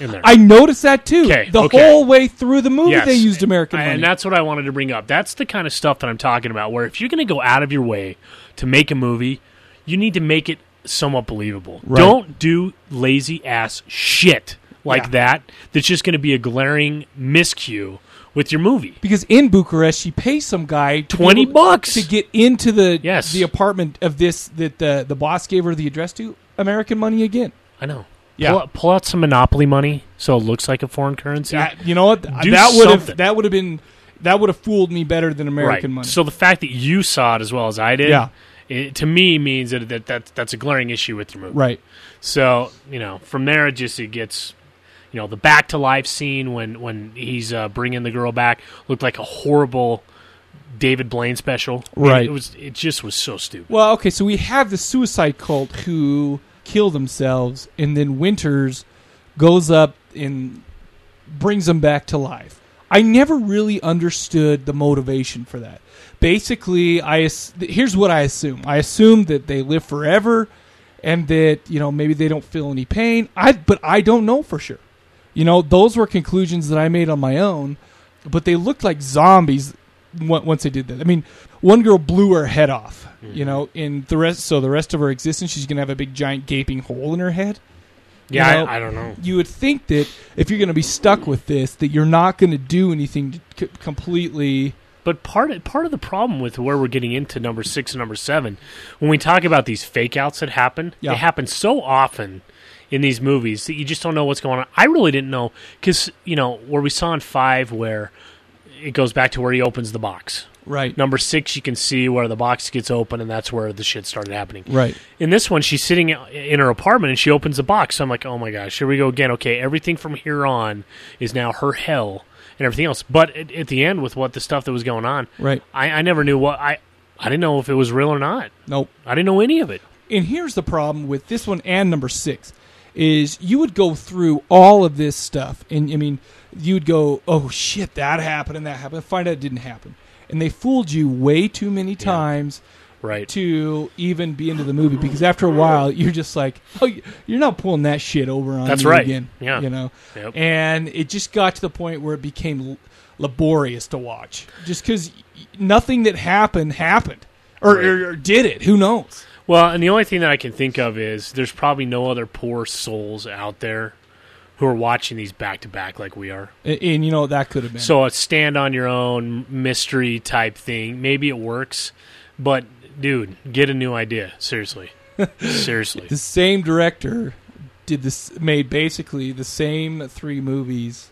in there. I noticed that too. The okay. whole way through the movie, Yes. they used American money. and that's what I wanted to bring up. That's the kind of stuff that I'm talking about. Where if you're going to go out of your way to make a movie, you need to make it somewhat believable. Right. Don't do lazy ass shit like that. That's just going to be a glaring miscue with your movie. because in Bucharest, she pays some guy to be 20 able- bucks. to get into the Yes. the apartment of this that the the boss gave her the address to. American money again. I know. Yeah. Pull, pull out some monopoly money so it looks like a foreign currency. That- you know what? Do that would have that would have been that would have fooled me better than American right. money. So the fact that you saw it as well as I did, Yeah. it, to me means that, that that that's a glaring issue with your movie. right. So you know, from there it just it gets, you know, the back to life scene when when he's uh, bringing the girl back looked like a horrible David Blaine special. Right. It was it just was so stupid. Well, okay, so we have the suicide cult who kill themselves, and then Winters goes up and brings them back to life. I never really understood the motivation for that. Basically, I here's what I assume. I assume that they live forever, and that you know maybe they don't feel any pain. I but I don't know for sure. You know, those were conclusions that I made on my own, but they looked like zombies once they did that. I mean, one girl blew her head off, hmm. you know, in the rest. So the rest of her existence, she's gonna have a big giant gaping hole in her head. yeah, you know, I, I don't know. You would think that if you're gonna be stuck with this, that you're not gonna do anything c- completely. But part of, part of the problem with where we're getting into number six and number seven, when we talk about these fake outs that happen, Yeah. they happen so often in these movies that you just don't know what's going on. I really didn't know because you know where we saw in five where it goes back to where he opens the box. Right. Number six, you can see where the box gets open, and that's where the shit started happening. Right. In this one, she's sitting in her apartment and she opens the box. So I'm like, oh my gosh, here we go again. Okay, everything from here on is now her hell and everything else. But at, at the end, with what the stuff that was going on, Right. I, I never knew what I. I didn't know if it was real or not. Nope. I didn't know any of it. and here's the problem with this one and number six is you would go through all of this stuff and i mean you'd go oh shit that happened and that happened find out it didn't happen and they fooled you way too many times Right. to even be into the movie because after a while you're just like oh you're not pulling that shit over on That's me right. again Yeah. you know Yep. and it just got to the point where it became l- laborious to watch just because nothing that happened happened or, Right. or, or did it who knows Well, and the only thing that I can think of is there's probably no other poor souls out there who are watching these back to back like we are. and, and you know that could have been. So a stand on your own mystery type thing, maybe it works, but dude, get a new idea. Seriously, seriously. the same director did this, made basically the same three movies.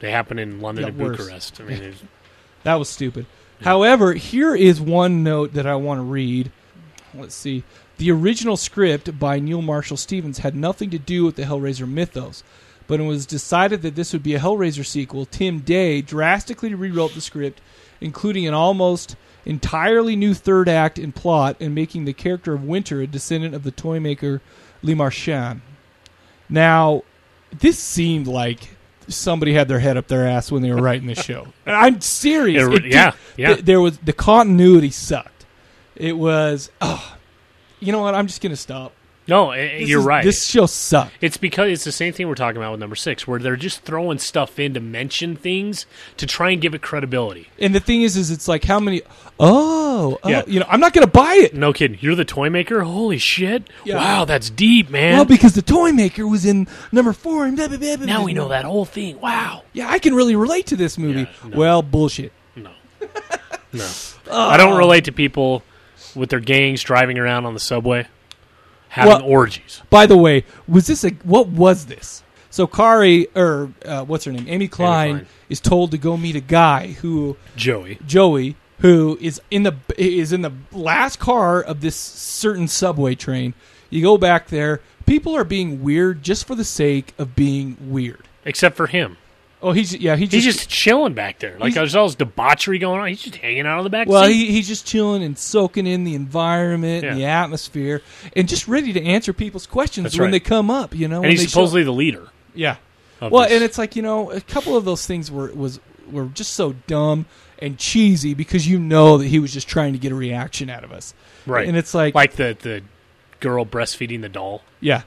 They happen in London and worse. Bucharest. I mean, That was stupid. However, here is one note that I want to read. Let's see. The original script by Neal Marshall Stevens had nothing to do with the Hellraiser mythos, but it was decided that this would be a Hellraiser sequel. Tim Day drastically rewrote the script, including an almost entirely new third act and plot, and making the character of Winter a descendant of the toy maker Le Marchand. Now, this seemed like somebody had their head up their ass when they were writing this show. I'm serious. Yeah, It did- yeah, yeah. th- there was the continuity sucked. It was. Oh, you know what? I'm just gonna stop. No, you're is- right. This show sucks. It's because it's the same thing we're talking about with number six, where they're just throwing stuff in to mention things to try and give it credibility. And the thing is, is it's like how many? Oh, oh Yeah. you know, I'm not gonna buy it. No kidding. You're the toy maker? Holy shit. Yeah. Wow, that's deep, man. Well, because the toy maker was in number four, and blah, blah, blah, now we know that whole thing. Wow. Yeah, I can really relate to this movie. Yeah, no. Well, bullshit. No. No. I don't oh. relate to people with their gangs driving around on the subway having Well- orgies. By the way, was this a what was this? So Kari or uh, what's her name, Amy Klein, Klein. is told to go meet a guy who Joey. Joey, who is in the is in the last car of this certain subway train. You go back there. People are being weird just for the sake of being weird. Except for him. Oh, he's yeah, he just, He's just chilling back there. Like there's all this debauchery going on. He's just hanging out on the back well, seat. he, he's just chilling and soaking in the environment and the atmosphere, and just ready to answer people's questions That's when right. they come up. You know, and when he's supposedly the leader. yeah. Well, this. and it's like you know, a couple of those things were was were just so dumb and cheesy because you know that he was just trying to get a reaction out of us, right. And it's like, like the the girl breastfeeding the doll. yeah,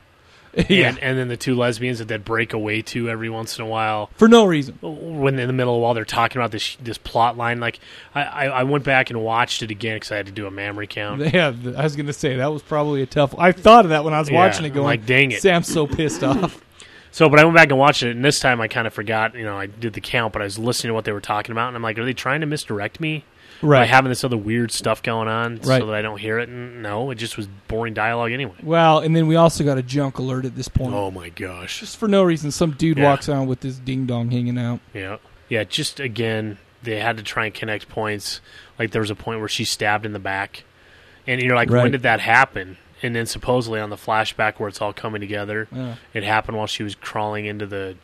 yeah, And, and then the two lesbians that they'd break away to every once in a while. for no reason. when in the middle of while they're talking about this this plot line, like I, I, I went back and watched it again because I had to do a memory count. Yeah, I was gonna say that was probably a tough. I thought of that when I was Yeah, watching it, going, like, dang it. Sam's so pissed off." So, but I went back and watched it, and this time I kind of forgot. You know, I did the count, but I was listening to what they were talking about, and I'm like, are they trying to misdirect me by right. having this other weird stuff going on Right. so that I don't hear it? And no, it just was boring dialogue anyway. well, and then we also got a junk alert at this point. Oh my gosh! Just for no reason, some dude Yeah. walks on with this ding dong hanging out. Yeah, yeah. Just again, they had to try and connect points. Like there was a point where she stabbed in the back, and you're like, Right. when did that happen? And then supposedly on the flashback where it's all coming together, Yeah. it happened while she was crawling into the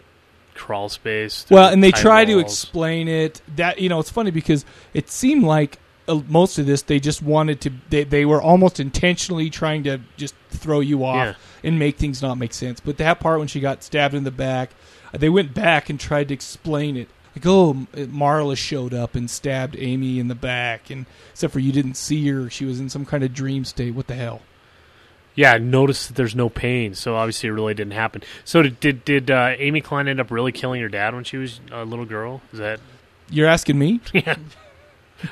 crawl space. Well, and they try to explain it. That you know, it's funny because it seemed like uh, most of this they just wanted to. They they were almost intentionally trying to just throw you off Yeah. and make things not make sense. But that part when she got stabbed in the back, uh, they went back and tried to explain it. Like, oh, Marla showed up and stabbed Amy in the back, and except for you didn't see her, she was in some kind of dream state. What the hell? Yeah, notice that there's no pain, so obviously it really didn't happen. So did did, did uh, Amy Klein end up really killing her dad when she was a little girl? Is that? You're asking me? Yeah,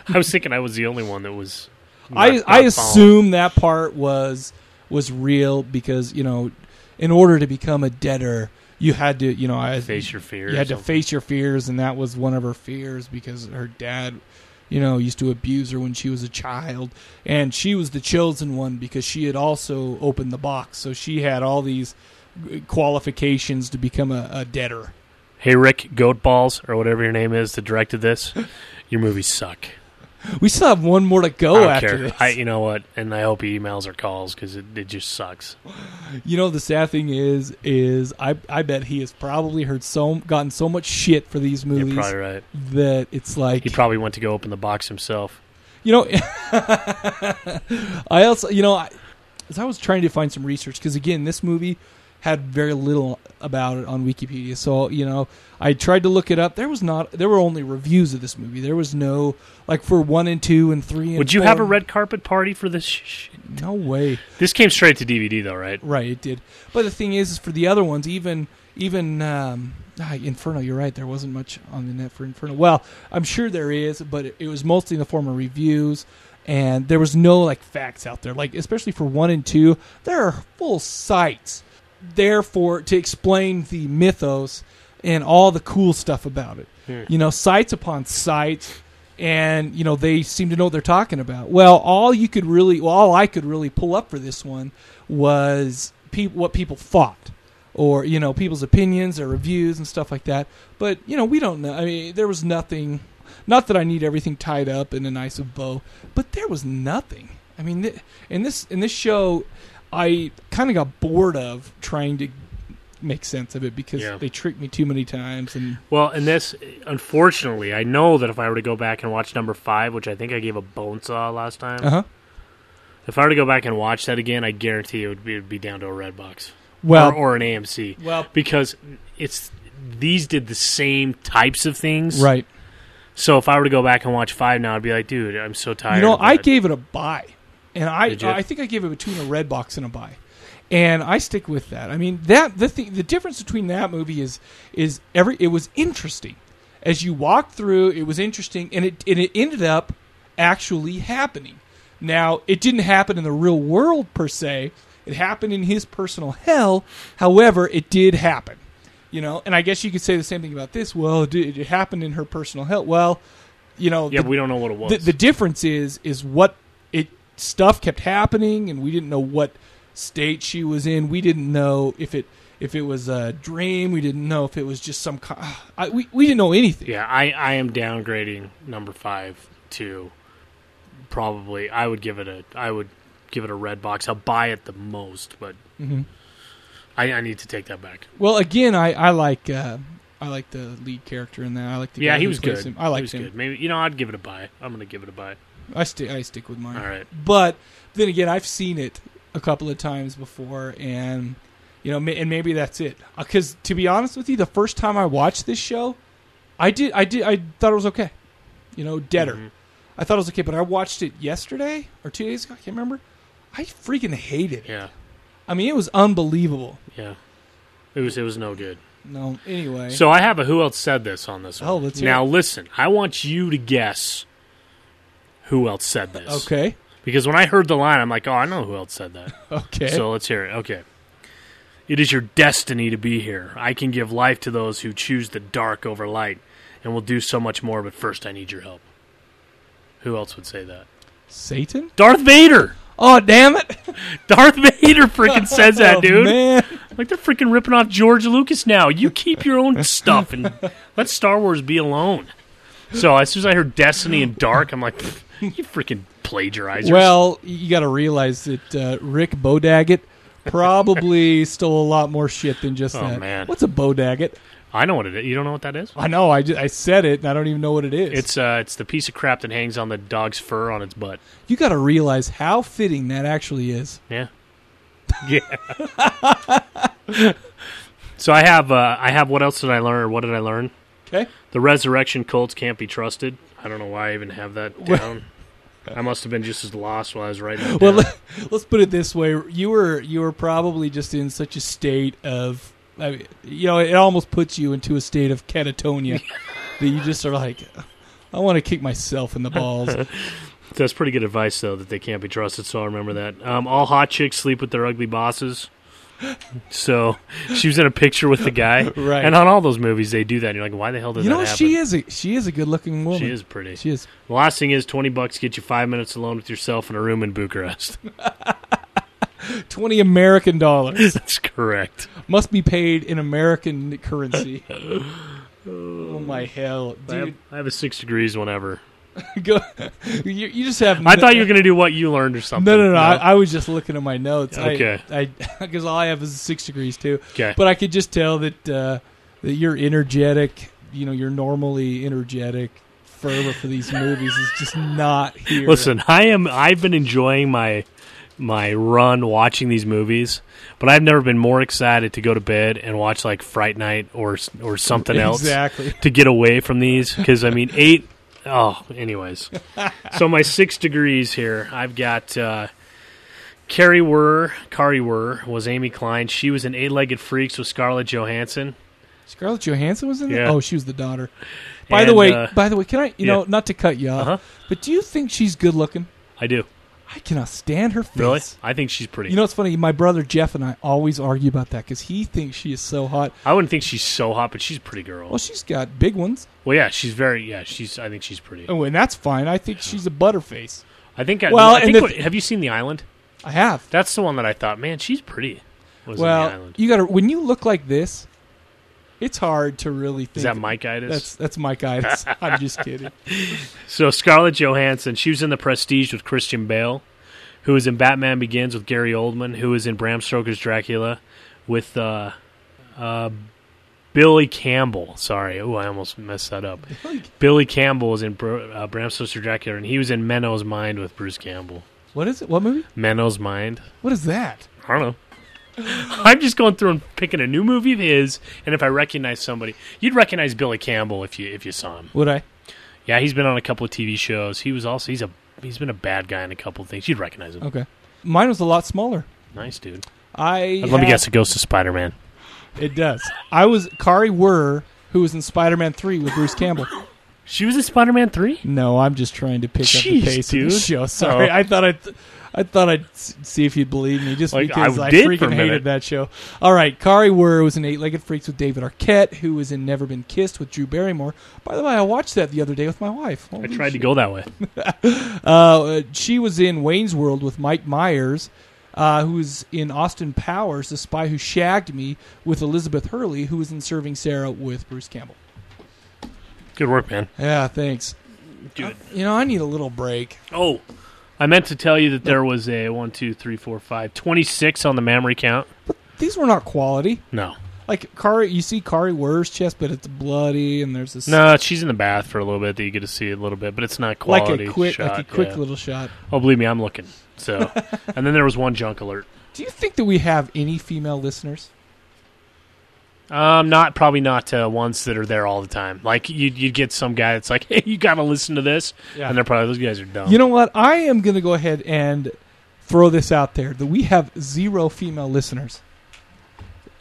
I was thinking I was the only one that was. I not- I not following. assume that part was was real because you know, in order to become a Deader, you had to you know I, face your fears. you had to face your fears, and that was one of her fears because her dad, you know, used to abuse her when she was a child, and she was the chosen one because she had also opened the box, so she had all these qualifications to become a, a Deader. Hey Rick Goat Balls or whatever your name is that directed this, your movies suck. We still have one more to I go don't after care. this. I you know what, and I hope he emails or calls because it, it just sucks. You know the sad thing is, is I I bet he has probably heard so gotten so much shit for these You're movies probably right. that it's like He probably went to go open the box himself. you know. I also you know I, as I was trying to find some research because again this movie had very little about it on Wikipedia, so you know I tried to look it up. There was not there were only reviews of this movie. There was no like for one and two and three. And Would you four. have a red carpet party for this? No way. this came straight to DVD though, right? Right, it did. But the thing is, is for the other ones, even even um, ah, Inferno, you're right. There wasn't much on the net for Inferno. Well, I'm sure there is, but it, it was mostly in the form of reviews, and there was no like facts out there. Like especially for one and two, there are full sites there for to explain the mythos and all the cool stuff about it. Hmm. You know, sites upon sites, and you know they seem to know what they're talking about. Well, all you could really, well, all I could really pull up for this one was peop what people thought, or you know, people's opinions or reviews and stuff like that. But you know, we don't know. I mean, there was nothing. Not that I need everything tied up in a nice bow, but there was nothing. I mean, th- in this in this show, I kind of got bored of trying to make sense of it because Yeah. they tricked me too many times. And Well, and this, unfortunately, I know that if I were to go back and watch number five, which I think I gave a bone saw last time, uh huh. if I were to go back and watch that again, I guarantee it would be, it would be down to a red box Well, or, or an AMC well, because it's these did the same types of things, right. So if I were to go back and watch five now, I'd be like, dude, I'm so tired. You know, I gave it a buy, and I? I think I gave it between a red box and a buy, and I stick with that. I mean that the thing, the difference between that movie is is every it was interesting as you walked through. It was interesting, and it and it ended up actually happening. Now it didn't happen in the real world per se. It happened in his personal hell. However, it did happen. You know, and I guess you could say the same thing about this. Well, it, did- it happened in her personal hell. Well, you know, Yeah, the- we don't know what it was. the, the difference is is what stuff kept happening and we didn't know what state she was in we didn't know if it if it was a dream we didn't know if it was just some kind I, we, we didn't know anything yeah, I, I am downgrading number five to probably. I would give it a. I would give it a red box. I'll buy it the most, but Mhm. I, I need to take that back. well again i i like uh i like the lead character in that i like the yeah, he was good. him. i he liked was him good. Maybe you know, I'd give it a buy. I'm going to give it a buy. I stick i stick with mine All right. but then again i've seen it a couple of times before and you know and maybe that's it because to be honest with you the first time i watched this show i did i did i thought it was okay you know deader Mhm. i thought it was okay but i watched it yesterday or two days ago i can't remember i freaking hated it Yeah, i mean it was unbelievable yeah. It was it was no good. no anyway So I have a who else said this on this one. Oh, let's hear now it. listen. I want you to guess who else said this. okay Because when I heard the line, I'm like, oh, I know who else said that. okay So let's hear it. Okay. It is your destiny to be here. I can give life to those who choose the dark over light, and will do so much more. But first, I need your help. Who else would say that? satan Darth Vader. oh damn it Darth Vader freaking says that, Oh, dude. man Like they're freaking ripping off George Lucas now. You keep your own stuff and let Star Wars be alone. So as soon as I heard Destiny and Dark, I'm like, "Pfft, you freaking plagiarizers. Well, you got to realize that uh, Rick Bodaggett probably stole a lot more shit than just Oh, that. man. What's a Bodaggett? I know what it is. You don't know what that is? I know. I, ju- I said it, and I don't even know what it is. It's uh, it's the piece of crap that hangs on the dog's fur on its butt. you got to realize how fitting that actually is. Yeah. Yeah. so I have uh, I have what else did I learn or what did I learn? Okay. The resurrection cults can't be trusted. I don't know why I even have that down. I must have been just as lost while I was writing it Well, down. let, us put it this way: you were you were probably just in such a state of, I mean, you know, it almost puts you into a state of catatonia that you just are like, I want to kick myself in the balls. That's pretty good advice, though, that they can't be trusted. So I'll remember that. Um, all hot chicks sleep with their ugly bosses. So she was in a picture with the guy, Right. And on all those movies, they do that. And you're like, why the hell did you that know, happen? she is a she is a good looking woman. She is pretty. She is. The last thing is twenty bucks get you five minutes alone with yourself in a room in Bucharest. Twenty American dollars That's correct. must be paid in American currency. oh my hell, I have, dude! I have a six degrees whenever. Go, you, you just have. I thought you were going to do what you learned or something. No, no, no. I, I was just looking at my notes. Okay. I because all I have is six degrees too. okay. But I could just tell that uh, that you're energetic. You know, you're normally energetic. Fervor for these movies is just not here. Listen, I am. I've been enjoying my my run watching these movies, but I've never been more excited to go to bed and watch like Fright Night or or something else exactly. to get away from these. Because I mean, eight. Oh, anyways. so my six degrees here. I've got uh, Kari Wuhrer. Kari Wuhrer was Amy Klein. She was in Eight Legged Freaks with Scarlett Johansson. Scarlett Johansson was in there. Oh, she was the daughter. By the way, uh, by the way, can I? You yeah. know, not to cut you off, Uh-huh. but do you think she's good looking? I do. I cannot stand her face. Really? I think she's pretty. You know what's funny? My brother Jeff and I always argue about that because he thinks she is so hot. I wouldn't think she's so hot, but she's a pretty girl. Well, she's got big ones. Well, yeah, she's very. Yeah, she's. I think she's pretty. Oh, and that's fine. I think she's a butterface. I think. I, Well, I think what- have you seen The Island? I have. That's the one that I thought, man, she's pretty. Was in The well, Island. you got to when you look like this, it's hard to really think. Is that Mike Itis? That's that's Mike Itis. I'm just kidding. So Scarlett Johansson, she was in The Prestige with Christian Bale, who was in Batman Begins with Gary Oldman, who was in Bram Stoker's Dracula with uh, uh, Billy Campbell. Sorry, oh, I almost messed that up. Billy Campbell was in Br- uh, Bram Stoker's Dracula, and he was in Menno's Mind with Bruce Campbell. What is it? What movie? Menno's Mind. What is that? I don't know. I'm just going through and picking a new movie of his, and if I recognize somebody, you'd recognize Billy Campbell if you if you saw him. Would I? Yeah, he's been on a couple of TV shows. He was also he's a he's been a bad guy in a couple of things. You'd recognize him. Okay. Mine was a lot smaller. Nice dude. I Let me guess, it goes to Spider Man. It does. I was Kari Wuhrer, who was in Spider-Man Three with Bruce Campbell. She was in Spider Man three. No, I'm just trying to pick up the pace of the show. Sorry, Oh. I thought I'd, I thought I'd see if you'd believe me, just Like, because I I, freaking hated that show. All right, Kari Wuhrer was in Eight-Legged Freaks with David Arquette, who was in Never Been Kissed with Drew Barrymore. By the way, I watched that the other day with my wife. I Holy tried to go that way. Uh, she was in Wayne's World with Mike Myers, uh, who was in Austin Powers, The Spy Who Shagged Me, with Elizabeth Hurley, who was in Serving Sara with Bruce Campbell. Good work, man. Yeah, thanks. Good. You know, I need a little break. Oh, I meant to tell you that there was a one, two, three, four, five, 26 on the memory count. But these were not quality. No, Like Kari, you see Kari Wuhrer's chest, but it's bloody, and there's this no, she's in the bath for a little bit that you get to see a little bit, but it's not quality like a quick, shot. like a quick yeah. little shot. Oh, believe me, I'm looking. So, and then there was one junk alert. Do you think that we have any female listeners? Um, not probably not uh, ones that are there all the time. Like you, you get some guy that's like, "Hey, you got to listen to this," Yeah. and they're probably those guys are dumb. You know what? I am going to go ahead and throw this out there that we have zero female listeners.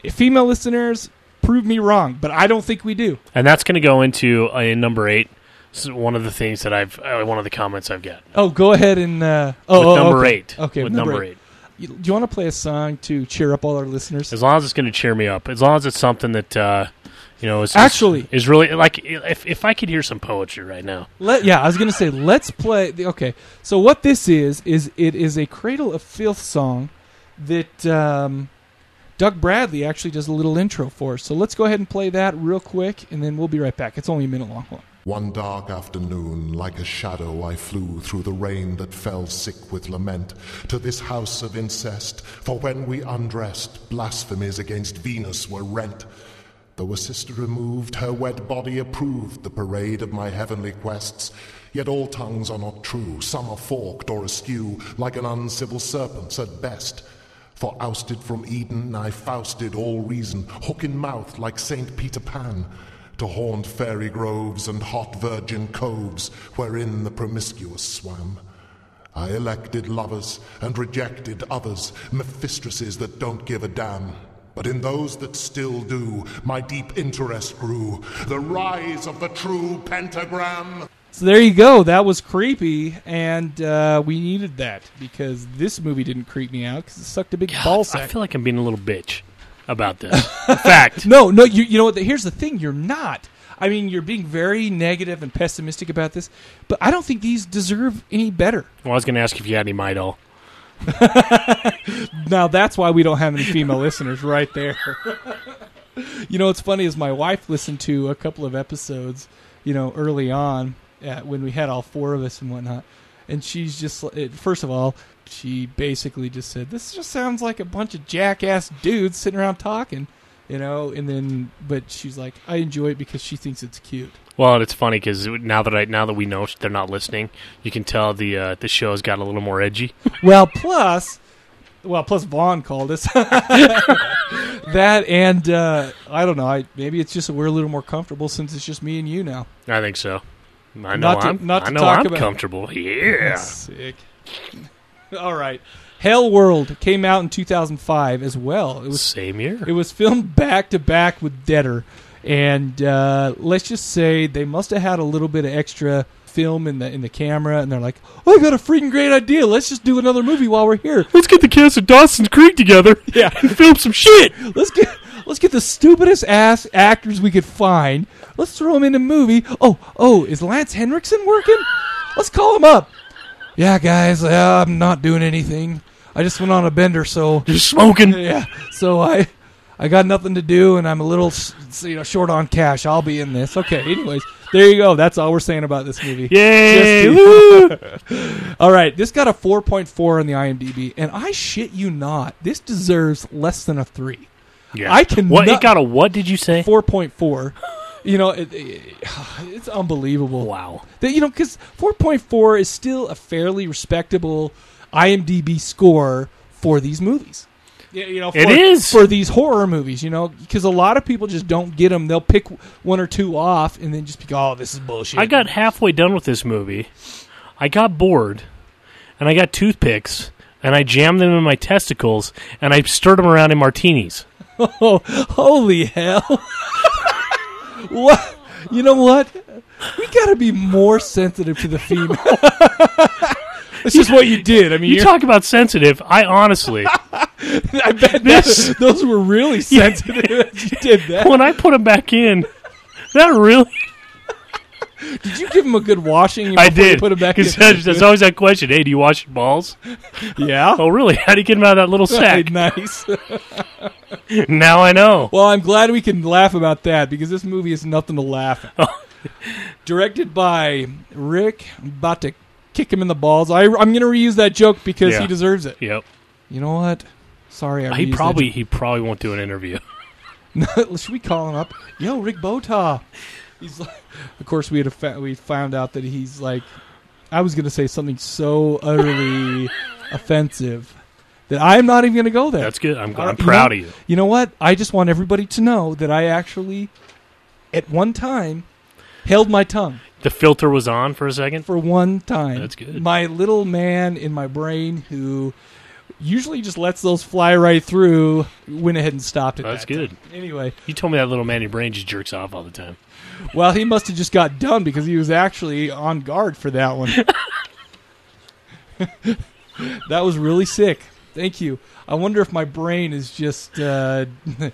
If female listeners prove me wrong, but I don't think we do. and that's going to go into uh, in number eight. This is one of the things that I've uh, one of the comments I've got. Oh, go ahead and uh, oh, with oh, number okay. eight. Okay, with number number eight. eight. You- Do you want to play a song to cheer up all our listeners? As long as it's going to cheer me up, as long as it's something that uh, you know is Actually- is really like if if I could hear some poetry right now. Let, yeah, I was going to say let's play. The, okay, so what this is is it is a Cradle of Filth song that um, Doug Bradley actually does a little intro for. So let's go ahead and play that real quick, and then we'll be right back. It's only a minute long. One dark afternoon, like a shadow, I flew through the rain that fell sick with lament to this house of incest. For when we undressed, blasphemies against Venus were rent. Though a sister removed, her wed body approved the parade of my heavenly quests. Yet all tongues are not true, some are forked or askew, like an uncivil serpent's at best. For ousted from Eden, I fausted all reason, hook in mouth like Saint Peter Pan, to haunt fairy groves and hot virgin coves wherein the promiscuous swam. I elected lovers and rejected others, Mephistresses that don't give a damn. But in those that still do, my deep interest grew. The rise of the true pentagram. So there you go. That was creepy, and uh, we needed that because this movie didn't creep me out because it sucked a big ball sack. I feel like I'm being a little bitch about this. Fact, No, no. You, you know what? Here's the thing. You're not. I mean, you're being very negative and pessimistic about this, but I don't think these deserve any better. well, I was going to ask if you had any Midol. Now that's why we don't have any female listeners, right there. you know what's funny is my wife listened to a couple of episodes, you know, early on uh, when we had all four of us and whatnot, and she's just first of all, she basically just said, "This just sounds like a bunch of jackass dudes sitting around talking." You know, and then, but she's like, I enjoy it because she thinks it's cute. Well, it's funny because now that I now that we know they're not listening, you can tell the uh, the show's got a little more edgy. Well, plus, well, plus Vaughn called us. that and uh, I don't know. I maybe it's just that we're a little more comfortable since it's just me and you now. I think so. I know Not to- I'm not I to know talk I'm about- comfortable. Yeah. Sick. All right. Hell World came out in 2005 as well. It was Same year. it was filmed back to back with Deader, and uh, let's just say they must have had a little bit of extra film in the in the camera, and they're like, "Oh, I got a freaking great idea. Let's just do another movie while we're here. Let's get the cast of Dawson's Creek together Yeah, and film some shit. let's get let's get the stupidest ass actors we could find. Let's throw them in a movie. Oh, oh, is Lance Henriksen working? Let's call him up. Yeah, guys, uh, I'm not doing anything. I just went on a bender, so Just smoking. yeah. So I I got nothing to do, and I'm a little you know short on cash. I'll be in this. Okay. Anyways, there you go. That's all we're saying about this movie. Yay! All right, this got a 4.4 on the IMDb, and I shit you not, this deserves less than a three. Yeah. I can What? It got a what? Did you say? 4.4. You know, it, it- it's unbelievable. Wow. That you know, because 4.4 is still a fairly respectable IMDb score for these movies. Yeah, you know, for, It is. for these horror movies. You know, because a lot of people just don't get them. They'll pick one or two off and then just be, oh, this is bullshit. I got halfway done with this movie. I got bored, and I got toothpicks, and I jammed them in my testicles, and I stirred them around in martinis. Oh, holy hell! what? You know what? We got to be more sensitive to the female. That's just what you did. I mean, You you're- talk about sensitive. I honestly, I bet This- that, those were really sensitive. as you did that. when I put them back in, that really, Did you give him a good washing? I before you did. Put him back in. Because there's, there's always that question. Hey, do you wash your balls? yeah. Oh, really? How do you get them out of that little sack? nice. now I know. Well, I'm glad we can laugh about that because this movie is nothing to laugh at. Oh. Directed by Rick. I'm about to kick him in the balls. I, I'm going to reuse that joke because Yeah. he deserves it. Yep. You know what? Sorry, I He probably he probably won't do an interview. Should we call him up? Yo, Rick Bota. He's like, of course we had a fa- we found out that he's like, I was going to say something so utterly offensive that I'm not even going to go there. That's good. I'm, Uh, I'm you proud know- of you. You know what? I just want everybody to know that I actually, at one time, held my tongue The filter was on for a second. for one time. That's good. My little man in my brain who usually just lets those fly right through went ahead and stopped it. That's that good. time. Anyway, You told me that little man in your brain just jerks off all the time. well, he must have just got done because he was actually on guard for that one. that was really sick. Thank you. I wonder if my brain is just. Uh,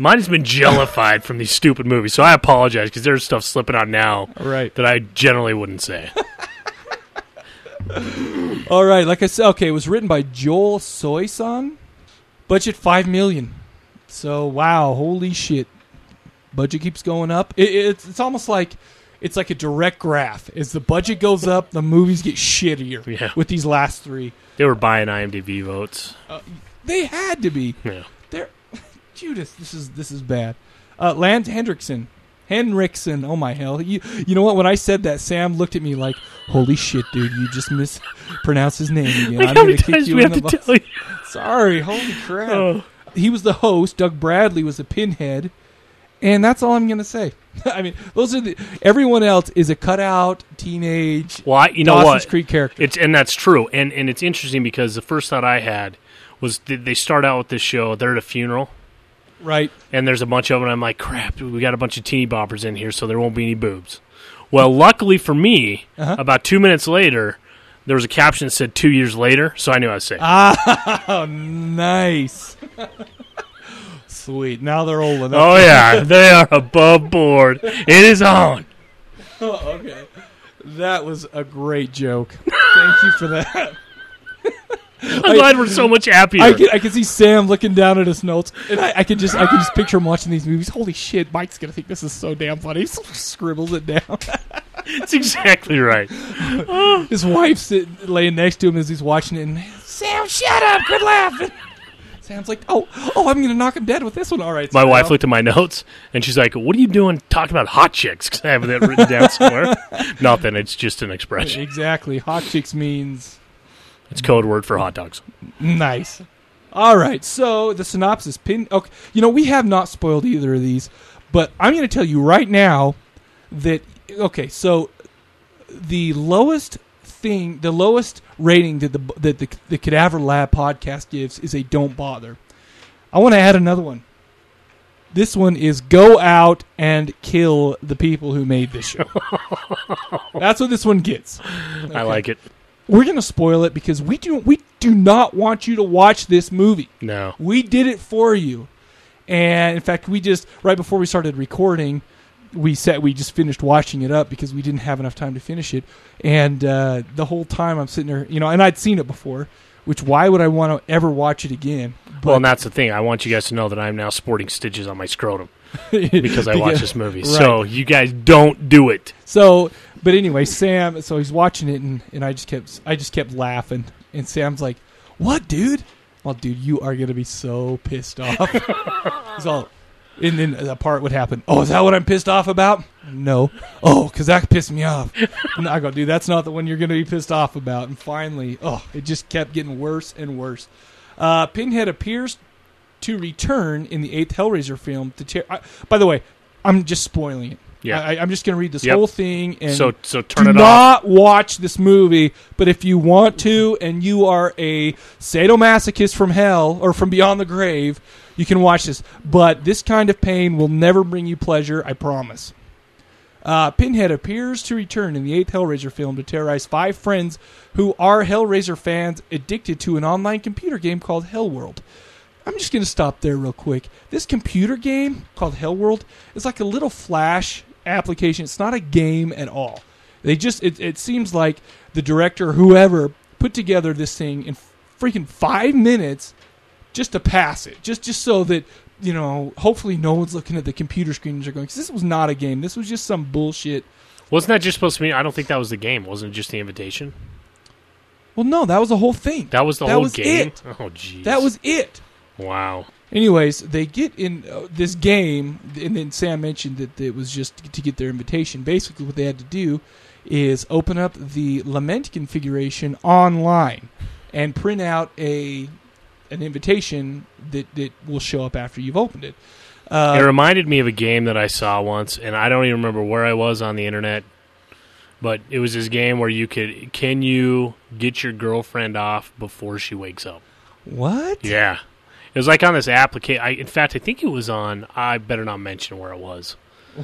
Mine has been jellified from these stupid movies, so I apologize because there's stuff slipping out now right. that I generally wouldn't say. All right, like I said, okay, it was written by Joel Soisson. Budget five million. So wow, holy shit! Budget keeps going up. It, it's it's almost like it's like a direct graph. As the budget goes up, the movies get shittier. Yeah. With these last three, They were buying IMDb votes. they had to be. Yeah. They're Judas. This is this is bad. Uh, Lance Hendrickson. Henriksen. Oh my hell! You you know what? When I said that, Sam looked at me like, "Holy shit, dude! You just mispronounced his name again." Like I'm how gonna many kick times you in have the to balls. tell you? Sorry, holy crap. Oh. He was the host. Doug Bradley was the pinhead. And that's all I'm going to say. I mean, those are the. Everyone else is a cutout teenage Well, I, you know Dawson's what? Creek character. It's and that's true. And and it's interesting because the first thought I had was th- they start out with this show. They're at a funeral, right. and there's a bunch of them. And I'm like, crap, we got a bunch of teeny boppers in here, so there won't be any boobs. Well, luckily for me, Uh-huh. about two minutes later, there was a caption that said two years later, so I knew I was safe. Oh, nice. Sweet. Now they're old enough. oh yeah, they are above board. It is on. Oh, okay. That was a great joke. Thank you for that. I'm glad we're so much happier. I can, I can see Sam looking down at his notes, and I, I can just I can just picture him watching these movies. Holy shit, Mike's gonna think this is so damn funny. He scribbles it down. That's exactly right. His wife's sitting, laying next to him as he's watching it. And, Sam, shut up! Quit laughing. Sam's like, oh, oh, I'm gonna knock him dead with this one. All right. My Sam. wife looked at my notes and she's like, "What are you doing talking about hot chicks?" Because I have that written down somewhere. Nothing. It's just an expression. Exactly. Hot chicks means It's code word for hot dogs. nice. All right. So the synopsis. Pin. Okay. You know we have not spoiled either of these, but I'm going to tell you right now that okay. So the lowest thing, the lowest rating that the that the, the Cadaver Lab podcast gives is a don't bother. I want to add another one. This one is go out and kill the people who made this show. That's what this one gets. I like it. We're gonna spoil it because we do we do not want you to watch this movie. No. We did it for you. And in fact, we just right before we started recording, we said we just finished watching it up because we didn't have enough time to finish it. And uh, the whole time I'm sitting there, you know, and I'd seen it before. Which why would I want to ever watch it again? well, and that's the thing. I want you guys to know that I'm now sporting stitches on my scrotum because I watched this movie. So you guys don't do it. So, but anyway, Sam. So he's watching it, and, and I just kept I just kept laughing. And Sam's like, "What, dude? Well, dude, you are gonna be so pissed off." he's all, and then that part would happen. Oh, is that what I'm pissed off about? No. Oh, because that pissed me off. And I go, dude, that's not the one you're gonna be pissed off about. And finally, oh, it just kept getting worse and worse. Uh, Pinhead appears to return in the eighth Hellraiser film. To tear. I, by the way, I'm just spoiling it. Yeah. I, I'm just going to read this Yep. whole thing and So so turn do it off. not watch this movie. But if you want to, and you are a sadomasochist from hell or from beyond the grave, you can watch this. But this kind of pain will never bring you pleasure. I promise. Uh, Pinhead appears to return in the eighth Hellraiser film to terrorize five friends who are Hellraiser fans addicted to an online computer game called Hellworld. I'm just going to stop there real quick. This computer game called Hellworld is like a little flash application. It's not a game at all. They just it, it seems like the director or whoever put together this thing in freaking 5 minutes just to pass it. Just just so that you know, hopefully no one's looking at the computer screens they're going, 'cause this was not a game. This was just some bullshit. Wasn't that just supposed to be? I don't think that was the game. Wasn't it just the invitation? Well, no, that was the whole thing. That was the That whole was game. it. Oh, jeez. That was it. wow. Anyways, they get in uh, this game, and then Sam mentioned that it was just to get their invitation. Basically, what they had to do is open up the Lament configuration online and print out a an invitation that, that will show up after you've opened it. Uh, it reminded me of a game that I saw once, and I don't even remember where I was on the internet. But it was this game where you could can you get your girlfriend off before she wakes up? what? Yeah, it was like on this application. In fact, I think it was on. I better not mention where it was.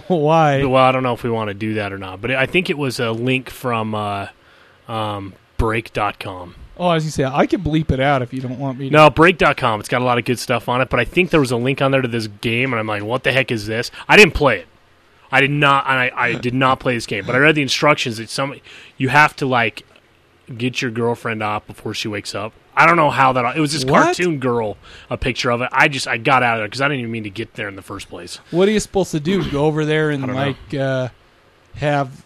Why? Well, I don't know if we want to do that or not, but I think it was a link from uh, um, Break.com. Oh, as you say, I can bleep it out if you don't want me to. No, Break.com. It's got a lot of good stuff on it, but I think there was a link on there to this game, and I'm like, what the heck is this? I didn't play it. I did not. I, I did not play this game, but I read the instructions. It's some you have to like get your girlfriend off before she wakes up. I don't know how that. It was this What? cartoon girl, a picture of it. I just I got out of there because I didn't even mean to get there in the first place. What are you supposed to do? Go over there and I don't know. like uh, have.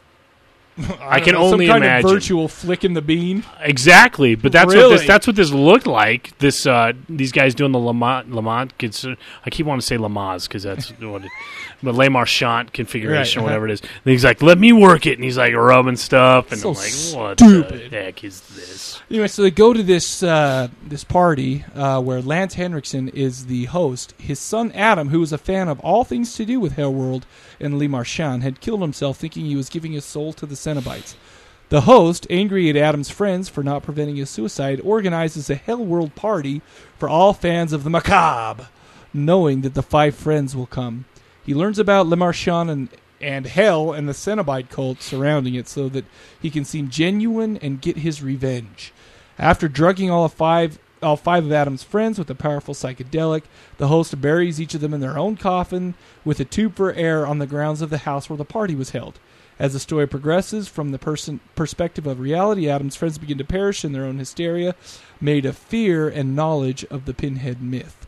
I, I can know, only some kind imagine. of virtual flick in the bean. Exactly, but that's what this that's what this looked like. This uh, these guys doing the Lamont Lamont. I keep wanting to say Lamaze because that's what it, but Le Marchand configuration Right, or uh-huh. whatever it is. And he's like, "Let me work it," and he's like rubbing stuff, and So I'm like, "What stupid. the heck is this?" Anyway, so they go to this uh, this party uh, where Lance Henriksen is the host. His son Adam, who is a fan of all things to do with Hellworld and Le Marchand, had killed himself thinking he was giving his soul to the Cenobites. The host, angry at Adam's friends for not preventing his suicide, organizes a Hell World party for all fans of the macabre, knowing that the five friends will come. He learns about Le Marchand and, and Hell and the Cenobite cult surrounding it so that he can seem genuine and get his revenge. After drugging all five all five of Adam's friends with a powerful psychedelic, the host buries each of them in their own coffin with a tube for air on the grounds of the house where the party was held. As the story progresses, from the person perspective of reality, Adam's friends begin to perish in their own hysteria, made of fear and knowledge of the Pinhead myth.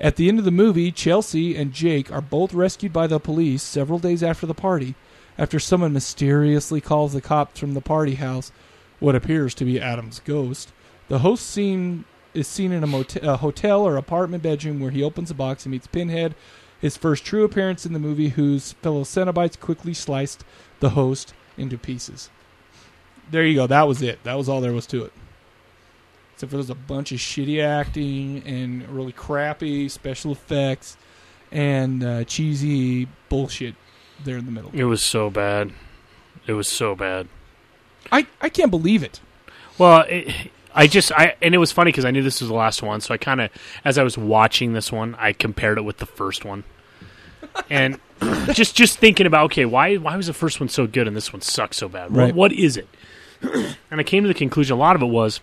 At the end of the movie, Chelsea and Jake are both rescued by the police several days after the party, after someone mysteriously calls the cops from the party house what appears to be Adam's ghost. The host scene is seen in a, motel, a hotel or apartment bedroom where he opens a box and meets Pinhead, his first true appearance in the movie, whose fellow Cenobites quickly sliced the host into pieces. There you go. That was it. That was all there was to it. Except for there's a bunch of shitty acting and really crappy special effects and uh, cheesy bullshit there in the middle. It was so bad. It was so bad. I, I can't believe it. Well, it, I just I and it was funny because I knew this was the last one, so I kind of as I was watching this one, I compared it with the first one, and just just thinking about okay, why why was the first one so good and this one sucks so bad? What, what is it? and I came to the conclusion a lot of it was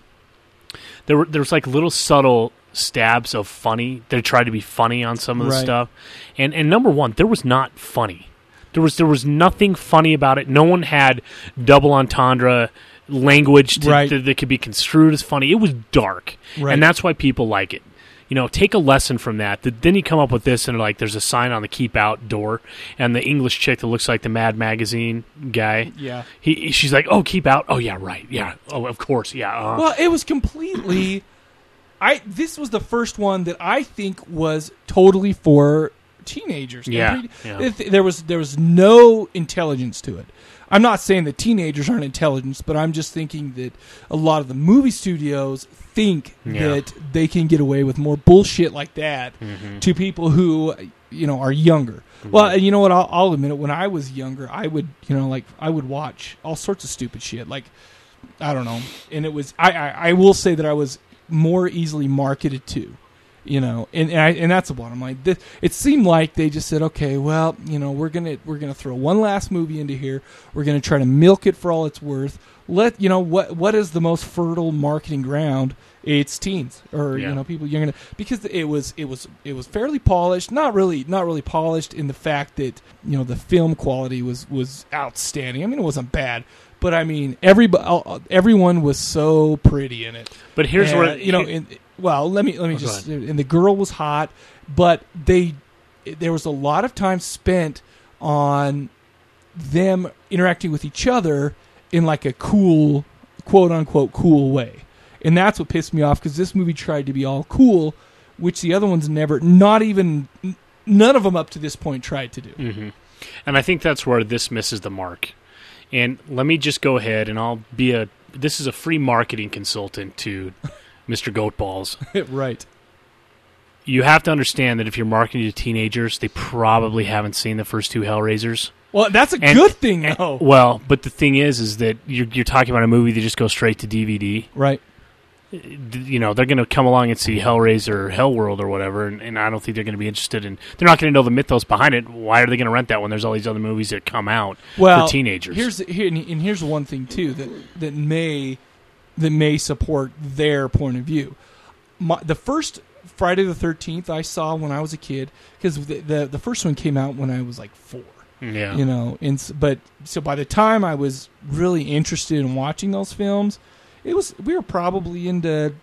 there were there was like little subtle stabs of funny. They tried to be funny on some of the Right. stuff, and and number one, there was not funny. There was there was nothing funny about it. No one had double entendre language to, Right. that, that could be construed as funny. It was dark, Right. and that's why people like it. You know, take a lesson from that. Th- Then you come up with this, and like, there's a sign on the keep out door, and the English chick that looks like the Mad Magazine guy. Yeah. He, she's like, "Oh, keep out." Oh, yeah, right. Yeah. Oh, of course. Yeah. Uh. Well, it was completely. I this was the first one that I think was totally for teenagers. Yeah, yeah. there was there was no intelligence to it. I'm not saying that teenagers aren't intelligent, but I'm just thinking that a lot of the movie studios think Yeah. that they can get away with more bullshit like that Mm-hmm. to people who you know are younger. Well, and you know what? I'll, I'll admit it. When I was younger, I would you know like I would watch all sorts of stupid shit like I don't know. And it was I, I, I will say that I was more easily marketed to. You know, and and, I, and that's the bottom line. This, it seemed like they just said, okay, well, you know, we're gonna we're gonna throw one last movie into here. We're gonna try to milk it for all it's worth. Let you know what what is the most fertile marketing ground? It's teens or Yeah. you know people younger because it was it was it was fairly polished. Not really not really polished in the fact that you know the film quality was was outstanding. I mean, it wasn't bad, but I mean, everybody uh, everyone was so pretty in it. but here's And, where you know. In, well, let me let me Oh, just. And the girl was hot, but they there was a lot of time spent on them interacting with each other in like a cool, quote unquote, cool way, and that's what pissed me off because this movie tried to be all cool, which the other ones never, not even, none of them up to this point tried to do. hmm And I think that's where this misses the mark. And let me just go ahead and I'll be a. This is a free marketing consultant to Mr. Goatballs. right. You have to understand that if you're marketing to teenagers, they probably haven't seen the first two Hellraisers. Well, that's a And- good thing, though. Well, but the thing is, is that you're, you're talking about a movie that just goes straight to DVD. right. You know, they're going to come along and see Hellraiser or Hellworld or whatever, and, and I don't think they're going to be interested in. They're not going to know the mythos behind it. Why are they going to rent that when there's all these other movies that come out well, for teenagers? Here's here, and here's one thing too that that may that may support their point of view. My, the first Friday the Thirteenth I saw when I was a kid because the, the the first one came out when I was like four. yeah. You know, and but so by the time I was really interested in watching those films, it was we were probably into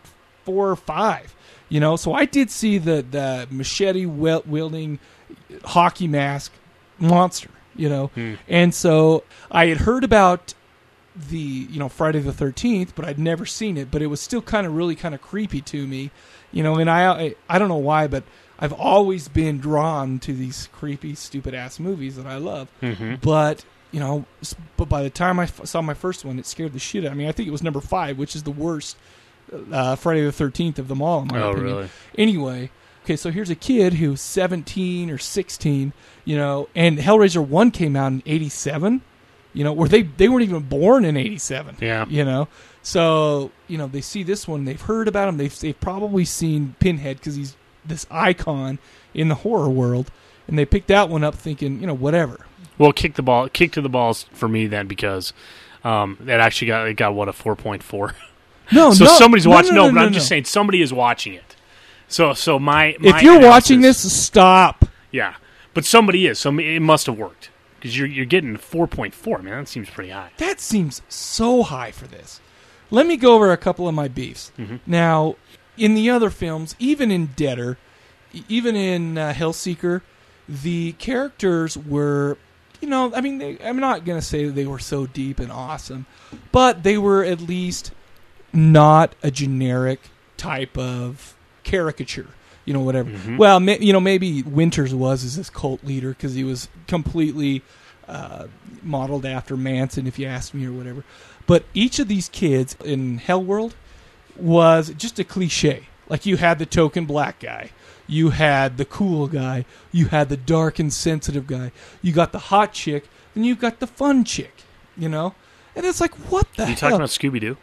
four or five. You know, so I did see the the machete wielding hockey mask monster. You know, Hmm. and so I had heard about the you know Friday the Thirteenth, but I'd never seen it. But it was still kind of really kind of creepy to me. You know, and I, I I don't know why, but I've always been drawn to these creepy, stupid ass movies that I love. Mhm. But you know, but by the time I f- saw my first one, it scared the shit out of me. I think it was number five, which is the worst uh, Friday the Thirteenth of them all. In my Oh, opinion. really? Anyway, okay, so here's a kid who's 17 or 16, you know, and Hellraiser 1 came out in 87, you know, where they, they weren't even born in 87. Yeah. You know, so, you know, they see this one, they've heard about him, they've, they've probably seen Pinhead because he's this icon in the horror world, and they picked that one up thinking, you know, whatever. Well, kick the ball, kick to the balls for me then because um, it actually got it got what a four point four. No, so no, So somebody's watching. No, No, no, but no, I'm just saying somebody is watching it. So so my, my If you're watching this, stop. yeah, but somebody is. So it must have worked because you're you're getting four point four. Man, that seems pretty high. That seems so high for this. Let me go over a couple of my beefs. Now, in the other films, even in e- even in uh, Hellseeker, the characters were, you know, I mean, they, I'm not going to say that they were so deep and awesome, but they were at least not a generic type of caricature. You know, whatever. Well, ma- you know, maybe Winters was as this cult leader because he was completely uh, modeled after Manson, if you ask me, or whatever. But each of these kids in Hell World was just a cliche. Like you had the token black guy, you had the cool guy, you had the dark and sensitive guy, you got the hot chick, and you got the fun chick. You know, and it's like, what the You hell? talking about Scooby Doo?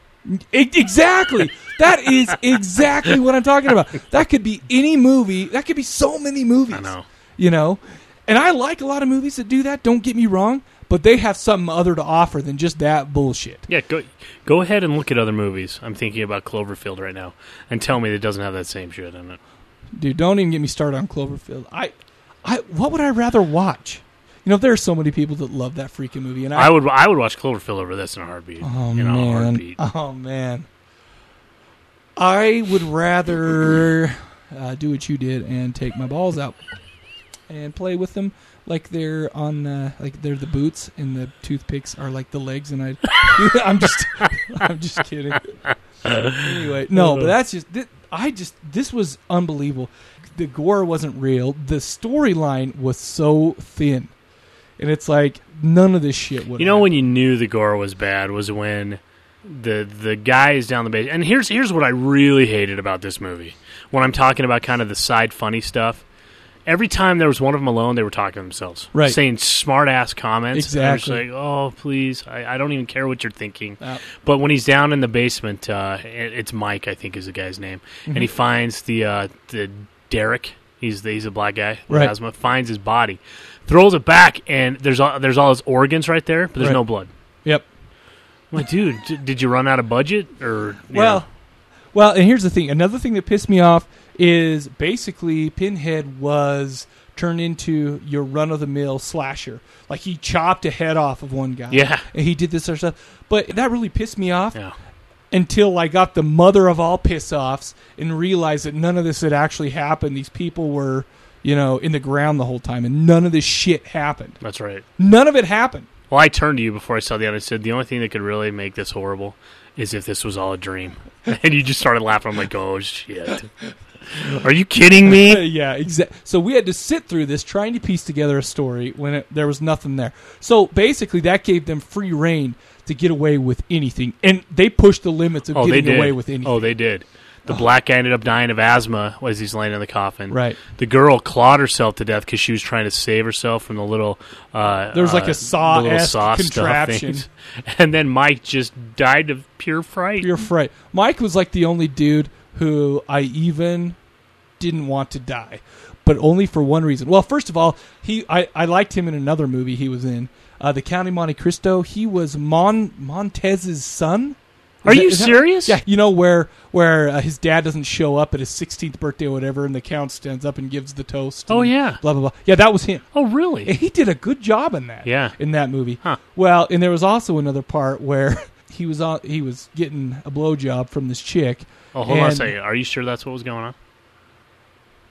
Exactly. that is exactly what I'm talking about. That could be any movie. That could be so many movies. I know. You know, And I like a lot of movies that do that. Don't get me wrong, but they have something other to offer than just that bullshit. Yeah, go go ahead and look at other movies. I'm thinking about Cloverfield right now, and tell me that it doesn't have that same shit in it. Dude, don't even get me started on Cloverfield. I, I, what would I rather watch? You know, there are so many people that love that freaking movie, and I, I would I would watch Cloverfield over this in a heartbeat. Oh in a man! heartbeat. Oh man! I would rather uh, do what you did and take my balls out and play with them like they're on uh, like they're the boots and the toothpicks are like the legs, and I. I'm just I'm just kidding. anyway, no, but that's just I just this was unbelievable. The gore wasn't real. The storyline was so thin, and it's like none of this shit would. You know when you knew the gore was bad was when the the guys down the base. And here's here's what I really hated about this movie. When I'm talking about kind of the side funny stuff, every time there was one of them alone, they were talking to themselves, Right. saying smart ass comments. Exactly. like, oh please, I, I don't even care what you're thinking. Uh, But when he's down in the basement, uh, it- it's Mike, I think is the guy's name, and he Mm-hmm. finds the uh, the Derek. He's the, he's a black guy Right. asthma. Finds his body, throws it back, and there's all, there's all his organs right there, but there's Right. no blood. Yep. I'm like, dude, d- did you run out of budget or? you Well, know? well, and here's the thing. Another thing that pissed me off is basically Pinhead was turned into your run of the mill slasher. Like he chopped a head off of one guy. Yeah. And he did this other stuff. But that really pissed me off yeah, until I got the mother of all piss offs and realized that none of this had actually happened. These people were, you know, in the ground the whole time and none of this shit happened. that's right. None of it happened. Well, I turned to you before I saw the other. I said the only thing that could really make this horrible is if this was all a dream, and you just started laughing. I'm like, oh shit, are you kidding me? yeah, exactly. So we had to sit through this trying to piece together a story when it, there was nothing there. So basically, that gave them free reign to get away with anything, and they pushed the limits of Oh, getting away with oh, anything. Oh, they did. The black guy ended up dying of asthma as he's laying in the coffin. Right. The girl clawed herself to death because she was trying to save herself from the little. Uh, There was like uh, a saw-esque saw contraption. And then Mike just died of pure fright. Pure fright. Mike was like the only dude who I even didn't want to die, but only for one reason. Well, first of all, he I, I liked him in another movie he was in, uh, the County Monte Cristo. He was Mon Montez's son. Are that- you is that- serious? Yeah, you know where where uh, his dad doesn't show up at his 16th birthday or whatever, and the count stands up and gives the toast. Oh, yeah. blah blah blah. Yeah, that was him. Oh, And really? he did a good job in that. Yeah. in that movie. Huh. Well, and there was also another part where he was on he was getting a blowjob from this chick. Oh, hold on a second. Are you sure that's what was going on?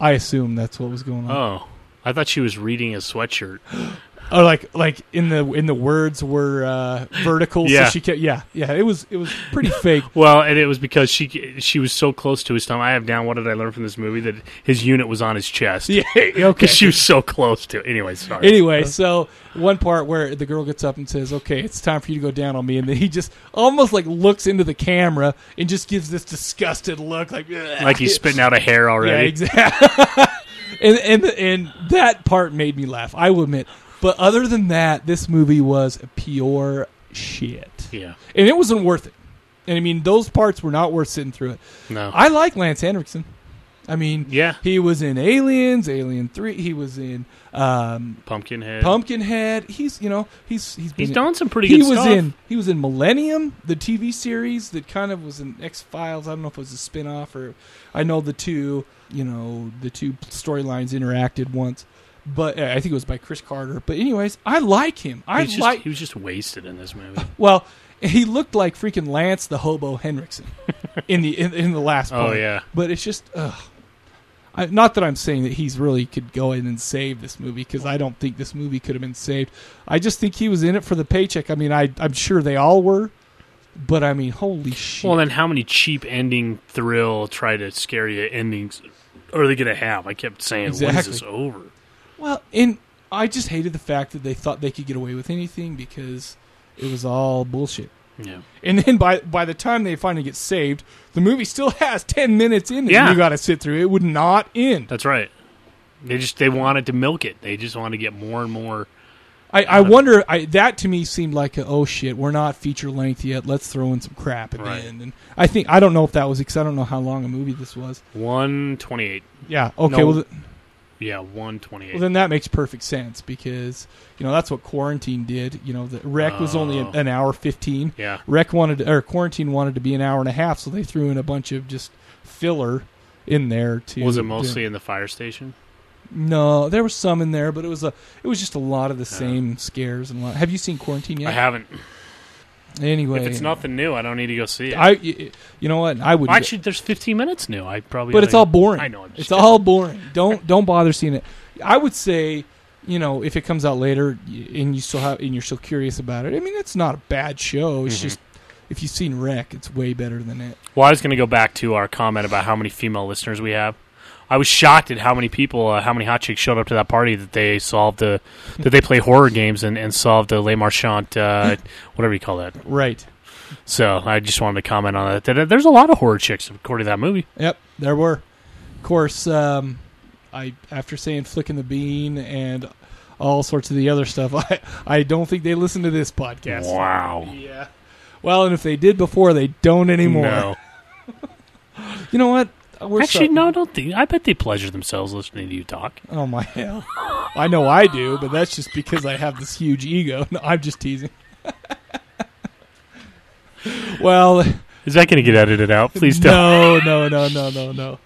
I assume that's what was going on. Oh, I thought she was reading a sweatshirt. Oh, like like in the in the words were uh, vertical. Yeah. So she kept, yeah, yeah. It was it was pretty fake. Well, and it was because she she was so close to his stomach. I have down. What did I learn from this movie? That his unit was on his chest. Yeah, okay. because she was so close to. Anyway, sorry. Anyway, so one part where the girl gets up and says, "Okay, it's time for you to go down on me," and then he just almost like looks into the camera and just gives this disgusted look, like like he's spitting out a hair already. Yeah, exactly. and and and that part made me laugh. I will admit. But other than that, this movie was pure shit, Yeah. and it wasn't worth it. And I mean, those parts were not worth sitting through it. No. I like Lance Henriksen. I mean, Yeah. he was in Aliens, Alien Three. He was in um, Pumpkinhead. Pumpkinhead. He's you know he's he's been He's in- done some pretty he good was stuff. in he was in Millennium, the TV series that kind of was an X Files. I don't know if it was a spin off or I know the two you know the two storylines interacted once, but uh, I think it was by Chris Carter. But anyways, I like him. I He's just, like he was just wasted in this movie. well. He looked like freaking Lance the Hobo Henriksen in the in, in the last Oh, part. yeah. but it's just ugh. I, not that I'm saying that he's really could go in and save this movie because I don't think this movie could have been saved. I just think he was in it for the paycheck. I mean, I I'm sure they all were, but I mean, holy shit! Well, then how many cheap ending thrill try to scare you endings are they going to have? I kept saying, when is Exactly. this over? Well, and I just hated the fact that they thought they could get away with anything because it was all bullshit. Yeah. And then by by the time they finally get saved, the movie still has ten minutes in it. Yeah. you got to sit through. It would not end. That's right. They just they wanted to milk it. They just wanted to get more and more. I, I wonder. I, that to me seemed like a, oh shit, we're not feature length yet. Let's throw in some crap at Right. the end. And I think I don't know if that was because I don't know how long a movie this was. One twenty eight. Yeah. Okay. No. Well, Yeah, one twenty-eight. Well, then that makes perfect sense because you know that's what quarantine did. You know, the rec was only an, Oh. an hour fifteen. Yeah. rec wanted to, or quarantine wanted to be an hour and a half, so they threw in a bunch of just filler in there to. was it mostly in the fire station? No, there was some in there, but it was a it was just a lot of the same scares and. Lot. Have you seen Quarantine yet? I haven't. Anyway, If it's nothing new, I don't need to go see it. I, you know what I would. Actually, there's 15 minutes new. I probably. but it's all boring. I know. I'm it's kidding. all boring. Don't don't bother seeing it. I would say, you know, if it comes out later and you still have and you're still curious about it, I mean, it's not a bad show. It's Mhm. just if you've seen Rec, it's way better than it. Well, I was going to go back to our comment about how many female listeners we have. I was shocked at how many people, uh, how many hot chicks showed up to that party that they solved the, that they play horror games and, and solved the Le Marchand, uh, whatever you call that. Right. So I just wanted to comment on that. that. There's a lot of horror chicks according to that movie. Yep, there were. Of course, um, I after saying flicking the bean and all sorts of the other stuff, I I don't think they listen to this podcast. Wow. Yeah. Well, and if they did before, they don't anymore. No. You know what? Uh, we're Actually, so- no, I don't think. I bet they pleasure themselves listening to you talk. Oh my hell! I know I do, but that's just because I have this huge ego. No, I'm just teasing. well, Is that going to get edited out? Please don't. no, no, no, no, no, no.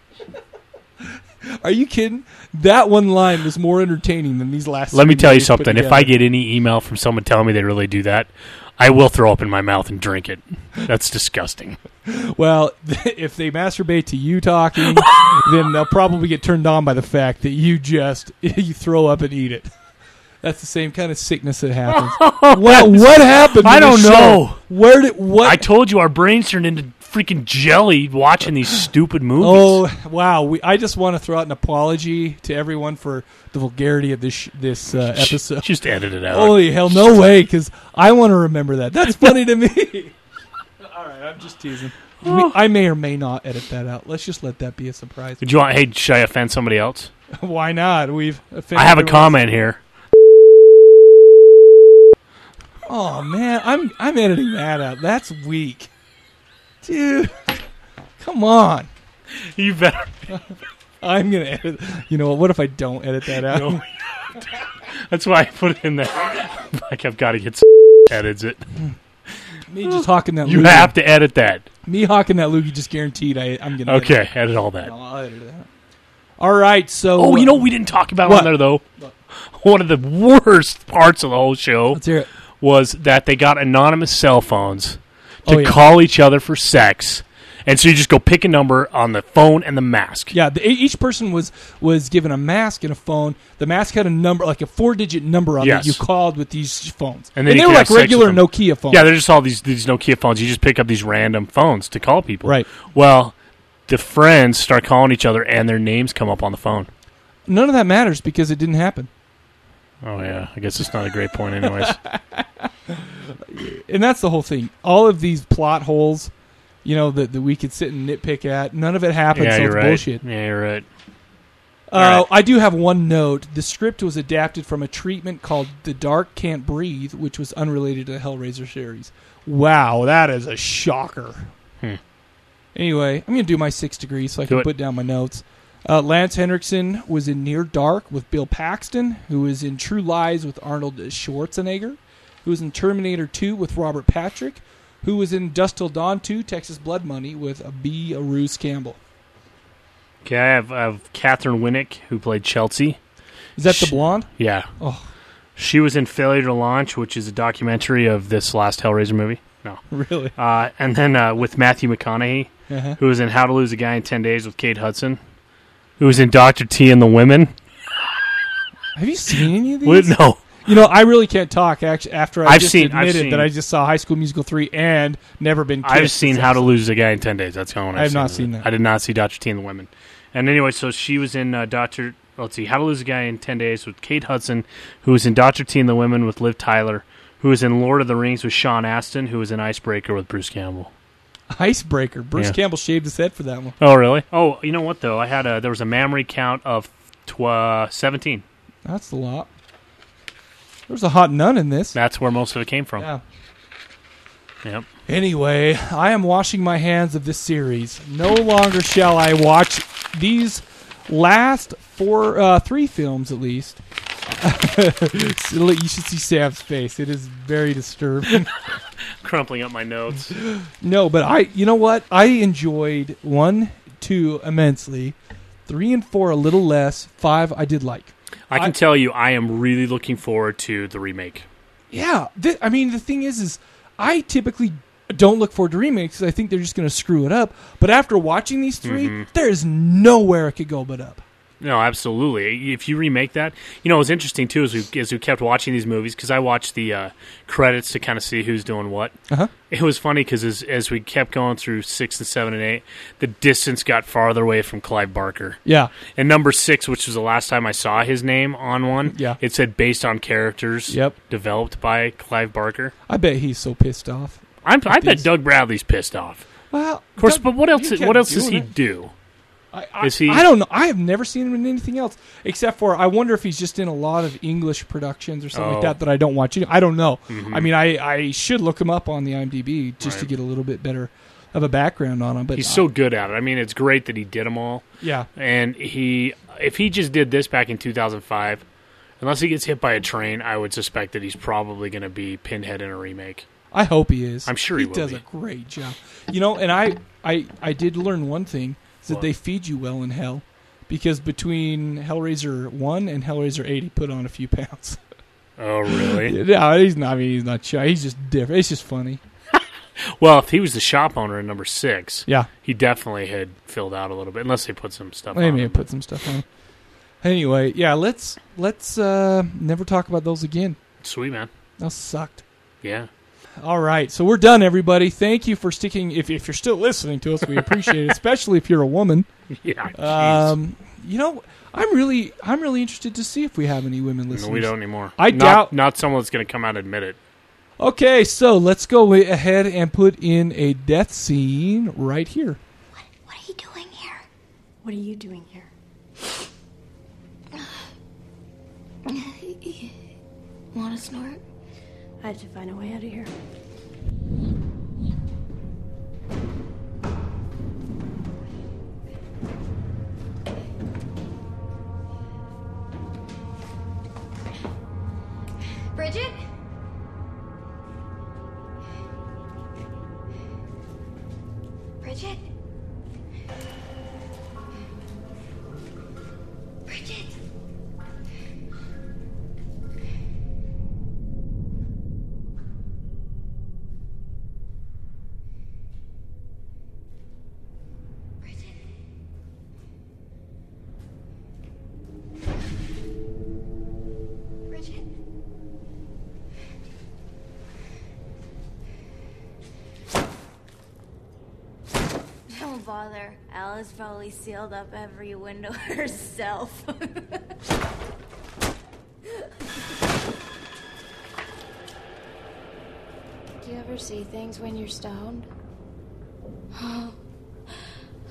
Are you kidding? That one line was more entertaining than these last. Let me tell you something. If I get any email from someone telling me they really do that, I will throw up in my mouth and drink it. That's disgusting. Well, if they masturbate to you talking, then they'll probably get turned on by the fact that you just you throw up and eat it. That's the same kind of sickness that happens. what what happened? I don't know. Where did what? I told you our brains turned into freaking jelly watching these stupid movies. Oh wow! We, I just want to throw out an apology to everyone for the vulgarity of this this uh, episode. Just edit it out. Holy hell, no way! Because I want to remember that. That's funny to me. All right, I'm just teasing. We- oh. I may or may not edit that out. Let's just let that be a surprise. Did you want? Hey, should I offend somebody else? Why not? We've. offended I have a everyone. comment here. Oh man, I'm I'm editing that out. That's weak, dude. Come on. You better. I'm gonna edit. You know what? What if I don't edit that out? No. That's why I put it in there. like I've got to get. edits it. Hmm. Me just hawking that. You loogie. have to edit that. Me hawking that loogie just guaranteed. I I'm gonna. edit Okay, edit all that. No, I'll edit that. All right, so Oh, you know uh, we didn't talk about What? on there though. One of the worst parts of the whole show Let's hear it. was that they got anonymous cell phones to Oh, yeah. call each other for sex, and so you just go pick a number on the phone and the mask. Yeah, the, each person was was given a mask and a phone. The mask had a number, like a four digit number on Yes. it. You called with these phones, And and, they were like regular. Nokia phones. Yeah, they're just all these these Nokia phones. You just pick up these random phones to call people. Right. Well, the friends start calling each other, and their names come up on the phone. None of that matters because it didn't happen. Oh yeah, I guess it's not a great point, anyways. and that's the whole thing. All of these plot holes, you know, that, that we could sit and nitpick at. None of it happened. yeah, so you're it's right. bullshit. Yeah, you're right. Uh, right. I do have one note. The script was adapted from a treatment called "The Dark Can't Breathe," which was unrelated to the Hellraiser series. Wow, that is a shocker. Hmm. Anyway, I'm going to do my six degrees so I Do can it. put down my notes. Uh, Lance Henriksen was in Near Dark with Bill Paxton, who was in True Lies with Arnold Schwarzenegger, who was in Terminator 2 with Robert Patrick, who was in Dusk Till Dawn 2, Texas Blood Money with Bruce Campbell. Okay, I have, I have Katheryn Winnick who played Chelsea. Is that the blonde? Yeah. Oh. She was in Failure to Launch, which is a documentary of this last Hellraiser movie. No. Really? Uh, and then uh, with Matthew McConaughey, Uh-huh. who was in How to Lose a Guy in 10 Days with Kate Hudson, who was in Dr. T and the Women. Have you seen any of these? No. You know, I really can't talk actually after I I've just seen- I've admitted seen- that I just saw High School Musical 3 and never been. I've seen How to. Lose a Guy in 10 Days. That's the only one I I've have not seen. that. I did not see Dr. T and the Women. And anyway, so she was in uh, Dr. Let's see, How to Lose a Guy in 10 Days with Kate Hudson, who was in Dr. T and the Women with Liv Tyler, who was in Lord of the Rings with Sean Astin, who was in Icebreaker with Bruce Campbell. Icebreaker. Bruce Yeah. Campbell shaved his head for that one. Oh, really? Oh, you know what, though? I had a, there was a memory count of tw- uh, 17. That's a lot. There's a hot nun in this. That's where most of it came from. Yeah. Yep. Anyway, I am washing my hands of this series. No longer shall I watch these last four, uh, three films at least. So you should see Sam's face. It is very disturbing. Crumpling up my notes. no, but I, you know what? I enjoyed one, two immensely, three and four a little less. Five I did like. I can I- tell you, I am really looking forward to the remake. Yeah, th- I mean the thing is, is I typically don't look forward to remakes 'cause I think they're just going to screw it up. But after watching these 3 Mhm. there is nowhere it could go but up. No, absolutely. If you remake that, you know, it was interesting too as we as we kept watching these movies because I watched the uh, credits to kind of see who's doing what. Uh-huh. It was funny because as as we kept going through six and seven and eight, the distance got farther away from Clive Barker. Yeah. And number six, which was the last time I saw his name on one, Yeah. it said based on characters Yep. developed by Clive Barker. I bet he's so pissed off. I'm, I bet Doug Bradley's pissed off. Well, Of course, Doug- but what else? What else does he it. do? I, Is he- I don't know. I have never seen him in anything else except for I wonder if he's just in a lot of English productions or something Oh. like that that I don't watch. I don't know. Mhm. I mean, I, I should look him up on the IMDb just to get a little bit better of a background on him. But He's uh, so good at it. I mean, it's great that he did them all. yeah. And he, if he just did this back in 2005, unless he gets hit by a train, I would suspect that he's probably going to be Pinhead in a remake. I hope he is. I'm sure he will does be. a great job. You know, and I, I, I did learn one thing is that they feed you well in hell, because between Hellraiser one and Hellraiser eight, he put on a few pounds. Oh, really? no, he's not. I mean, he's not shy. He's just different. It's just funny. well, if he was the shop owner in number six, Yeah. he definitely had filled out a little bit, unless they put some stuff They on may have put some stuff on. Anyway, yeah. Let's let's uh, never talk about those again. Sweet, man. that sucked. Yeah. All right, so we're done, everybody. Thank you for sticking. If, if you're still listening to us, we appreciate it, especially if you're a woman. Yeah. jeez. Um, you know, I'm really, I'm really interested to see if we have any women listeners. no, we don't anymore. I not, doubt- Not someone that's going to come out and admit it. Okay, so let's go ahead and put in a death scene right here. What are you doing here? What are you doing here? Want to snort? I have to find a way out of here. Bridget? Bridget? Alice probably sealed up every window herself. Do you ever see things when you're stoned? Oh,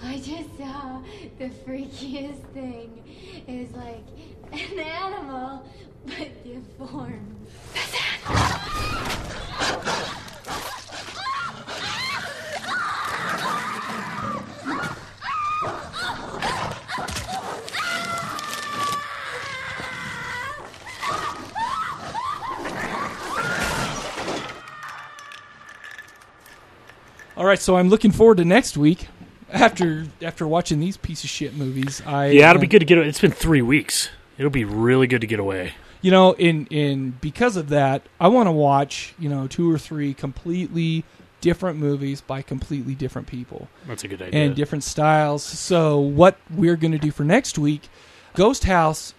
I just saw the freakiest thing. It was like an animal, but deformed. All right, so I'm looking forward to next week. After after watching these piece of shit movies, I Yeah, it'll uh, be good to get. Away. It's been three weeks. It'll be really good to get away. You know, in in because of that, I want to watch you know two or three completely different movies by completely different people That's a good idea. and different styles. So what we're going to do for next week, Ghost House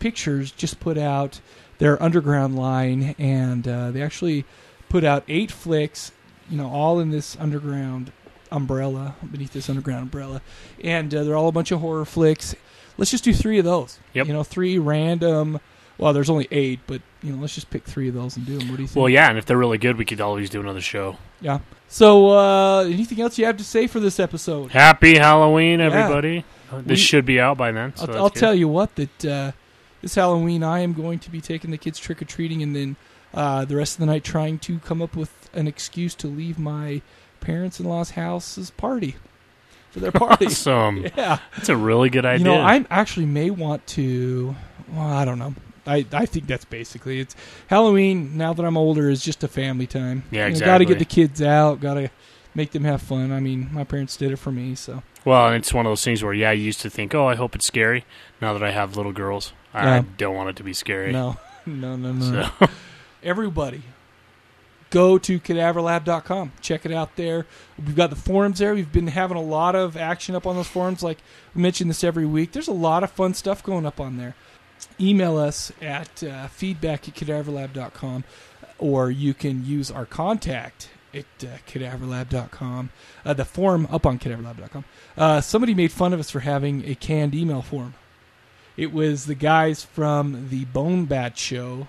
Pictures just put out their underground line, and uh, they actually put out eight flicks, you know, all in this underground umbrella beneath this underground umbrella, and uh, they're all a bunch of horror flicks. Let's just do three of those. Yep. You know, three random. Well, there's only eight, but you know, let's just pick three of those and do them. What do you think? well, yeah, and if they're really good, we could always do another show. Yeah. So, uh, anything else you have to say for this episode? Happy Halloween, everybody! Uh, This We- should be out by then. So I'll, I'll tell you what that uh, this Halloween I am going to be taking the kids trick or treating, and then uh, the rest of the night trying to come up with an excuse to leave my parents-in-law's house's party. for their party. Awesome. Yeah. That's a really good idea. You know, I actually may want to. Well, I don't know. I, I think that's basically it's Halloween. Now that I'm older, is just a family time. Yeah, exactly. Got to get the kids out. Got to make them have fun. I mean, my parents did it for me, so Well, and it's one of those things where, yeah, you used to think, oh, I hope it's scary. Now that I have little girls, I Yeah. don't want it to be scary. no, no, no, no. So, Everybody, go to cadaverlab.com. Check it out there. We've got the forums there. We've been having a lot of action up on those forums. Like we mention this every week. There's a lot of fun stuff going up on there. Email us at uh, feedback at cadaverlab.com or you can use our contact at uh, cadaverlab.com. Uh, the form up on cadaverlab.com. Uh, somebody made fun of us for having a canned email form. It was the guys from the Bone Bat show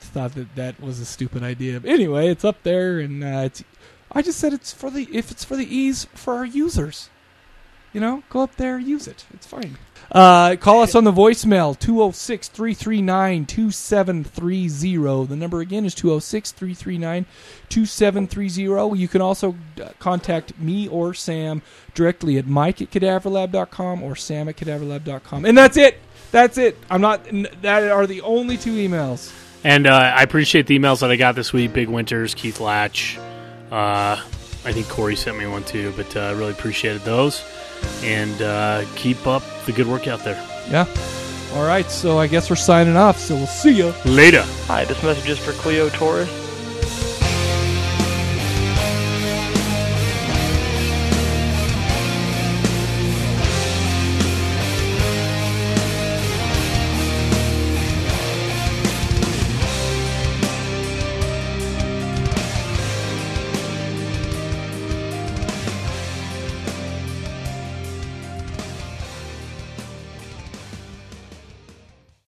thought that that was a stupid idea. But anyway, it's up there, and uh, it's. I just said it's for the if it's for the ease for our users. You know, go up there, use it. It's fine. Uh, call us on the voicemail 206 339 2730. The number again is 206 339 2730. You can also uh, contact me or Sam directly at mike at cadaverlab.com or sam at cadaverlab.com. And that's it. That's it. I'm not. That are the only two emails. And uh, I appreciate the emails that I got this week. Big Winters, Keith Latch. Uh, I think Corey sent me one too, but uh, I really appreciated those. And uh, keep up the good work out there. Yeah. All right. So I guess we're signing off. So we'll see you. Later. Hi, this message is for Cleo Torres.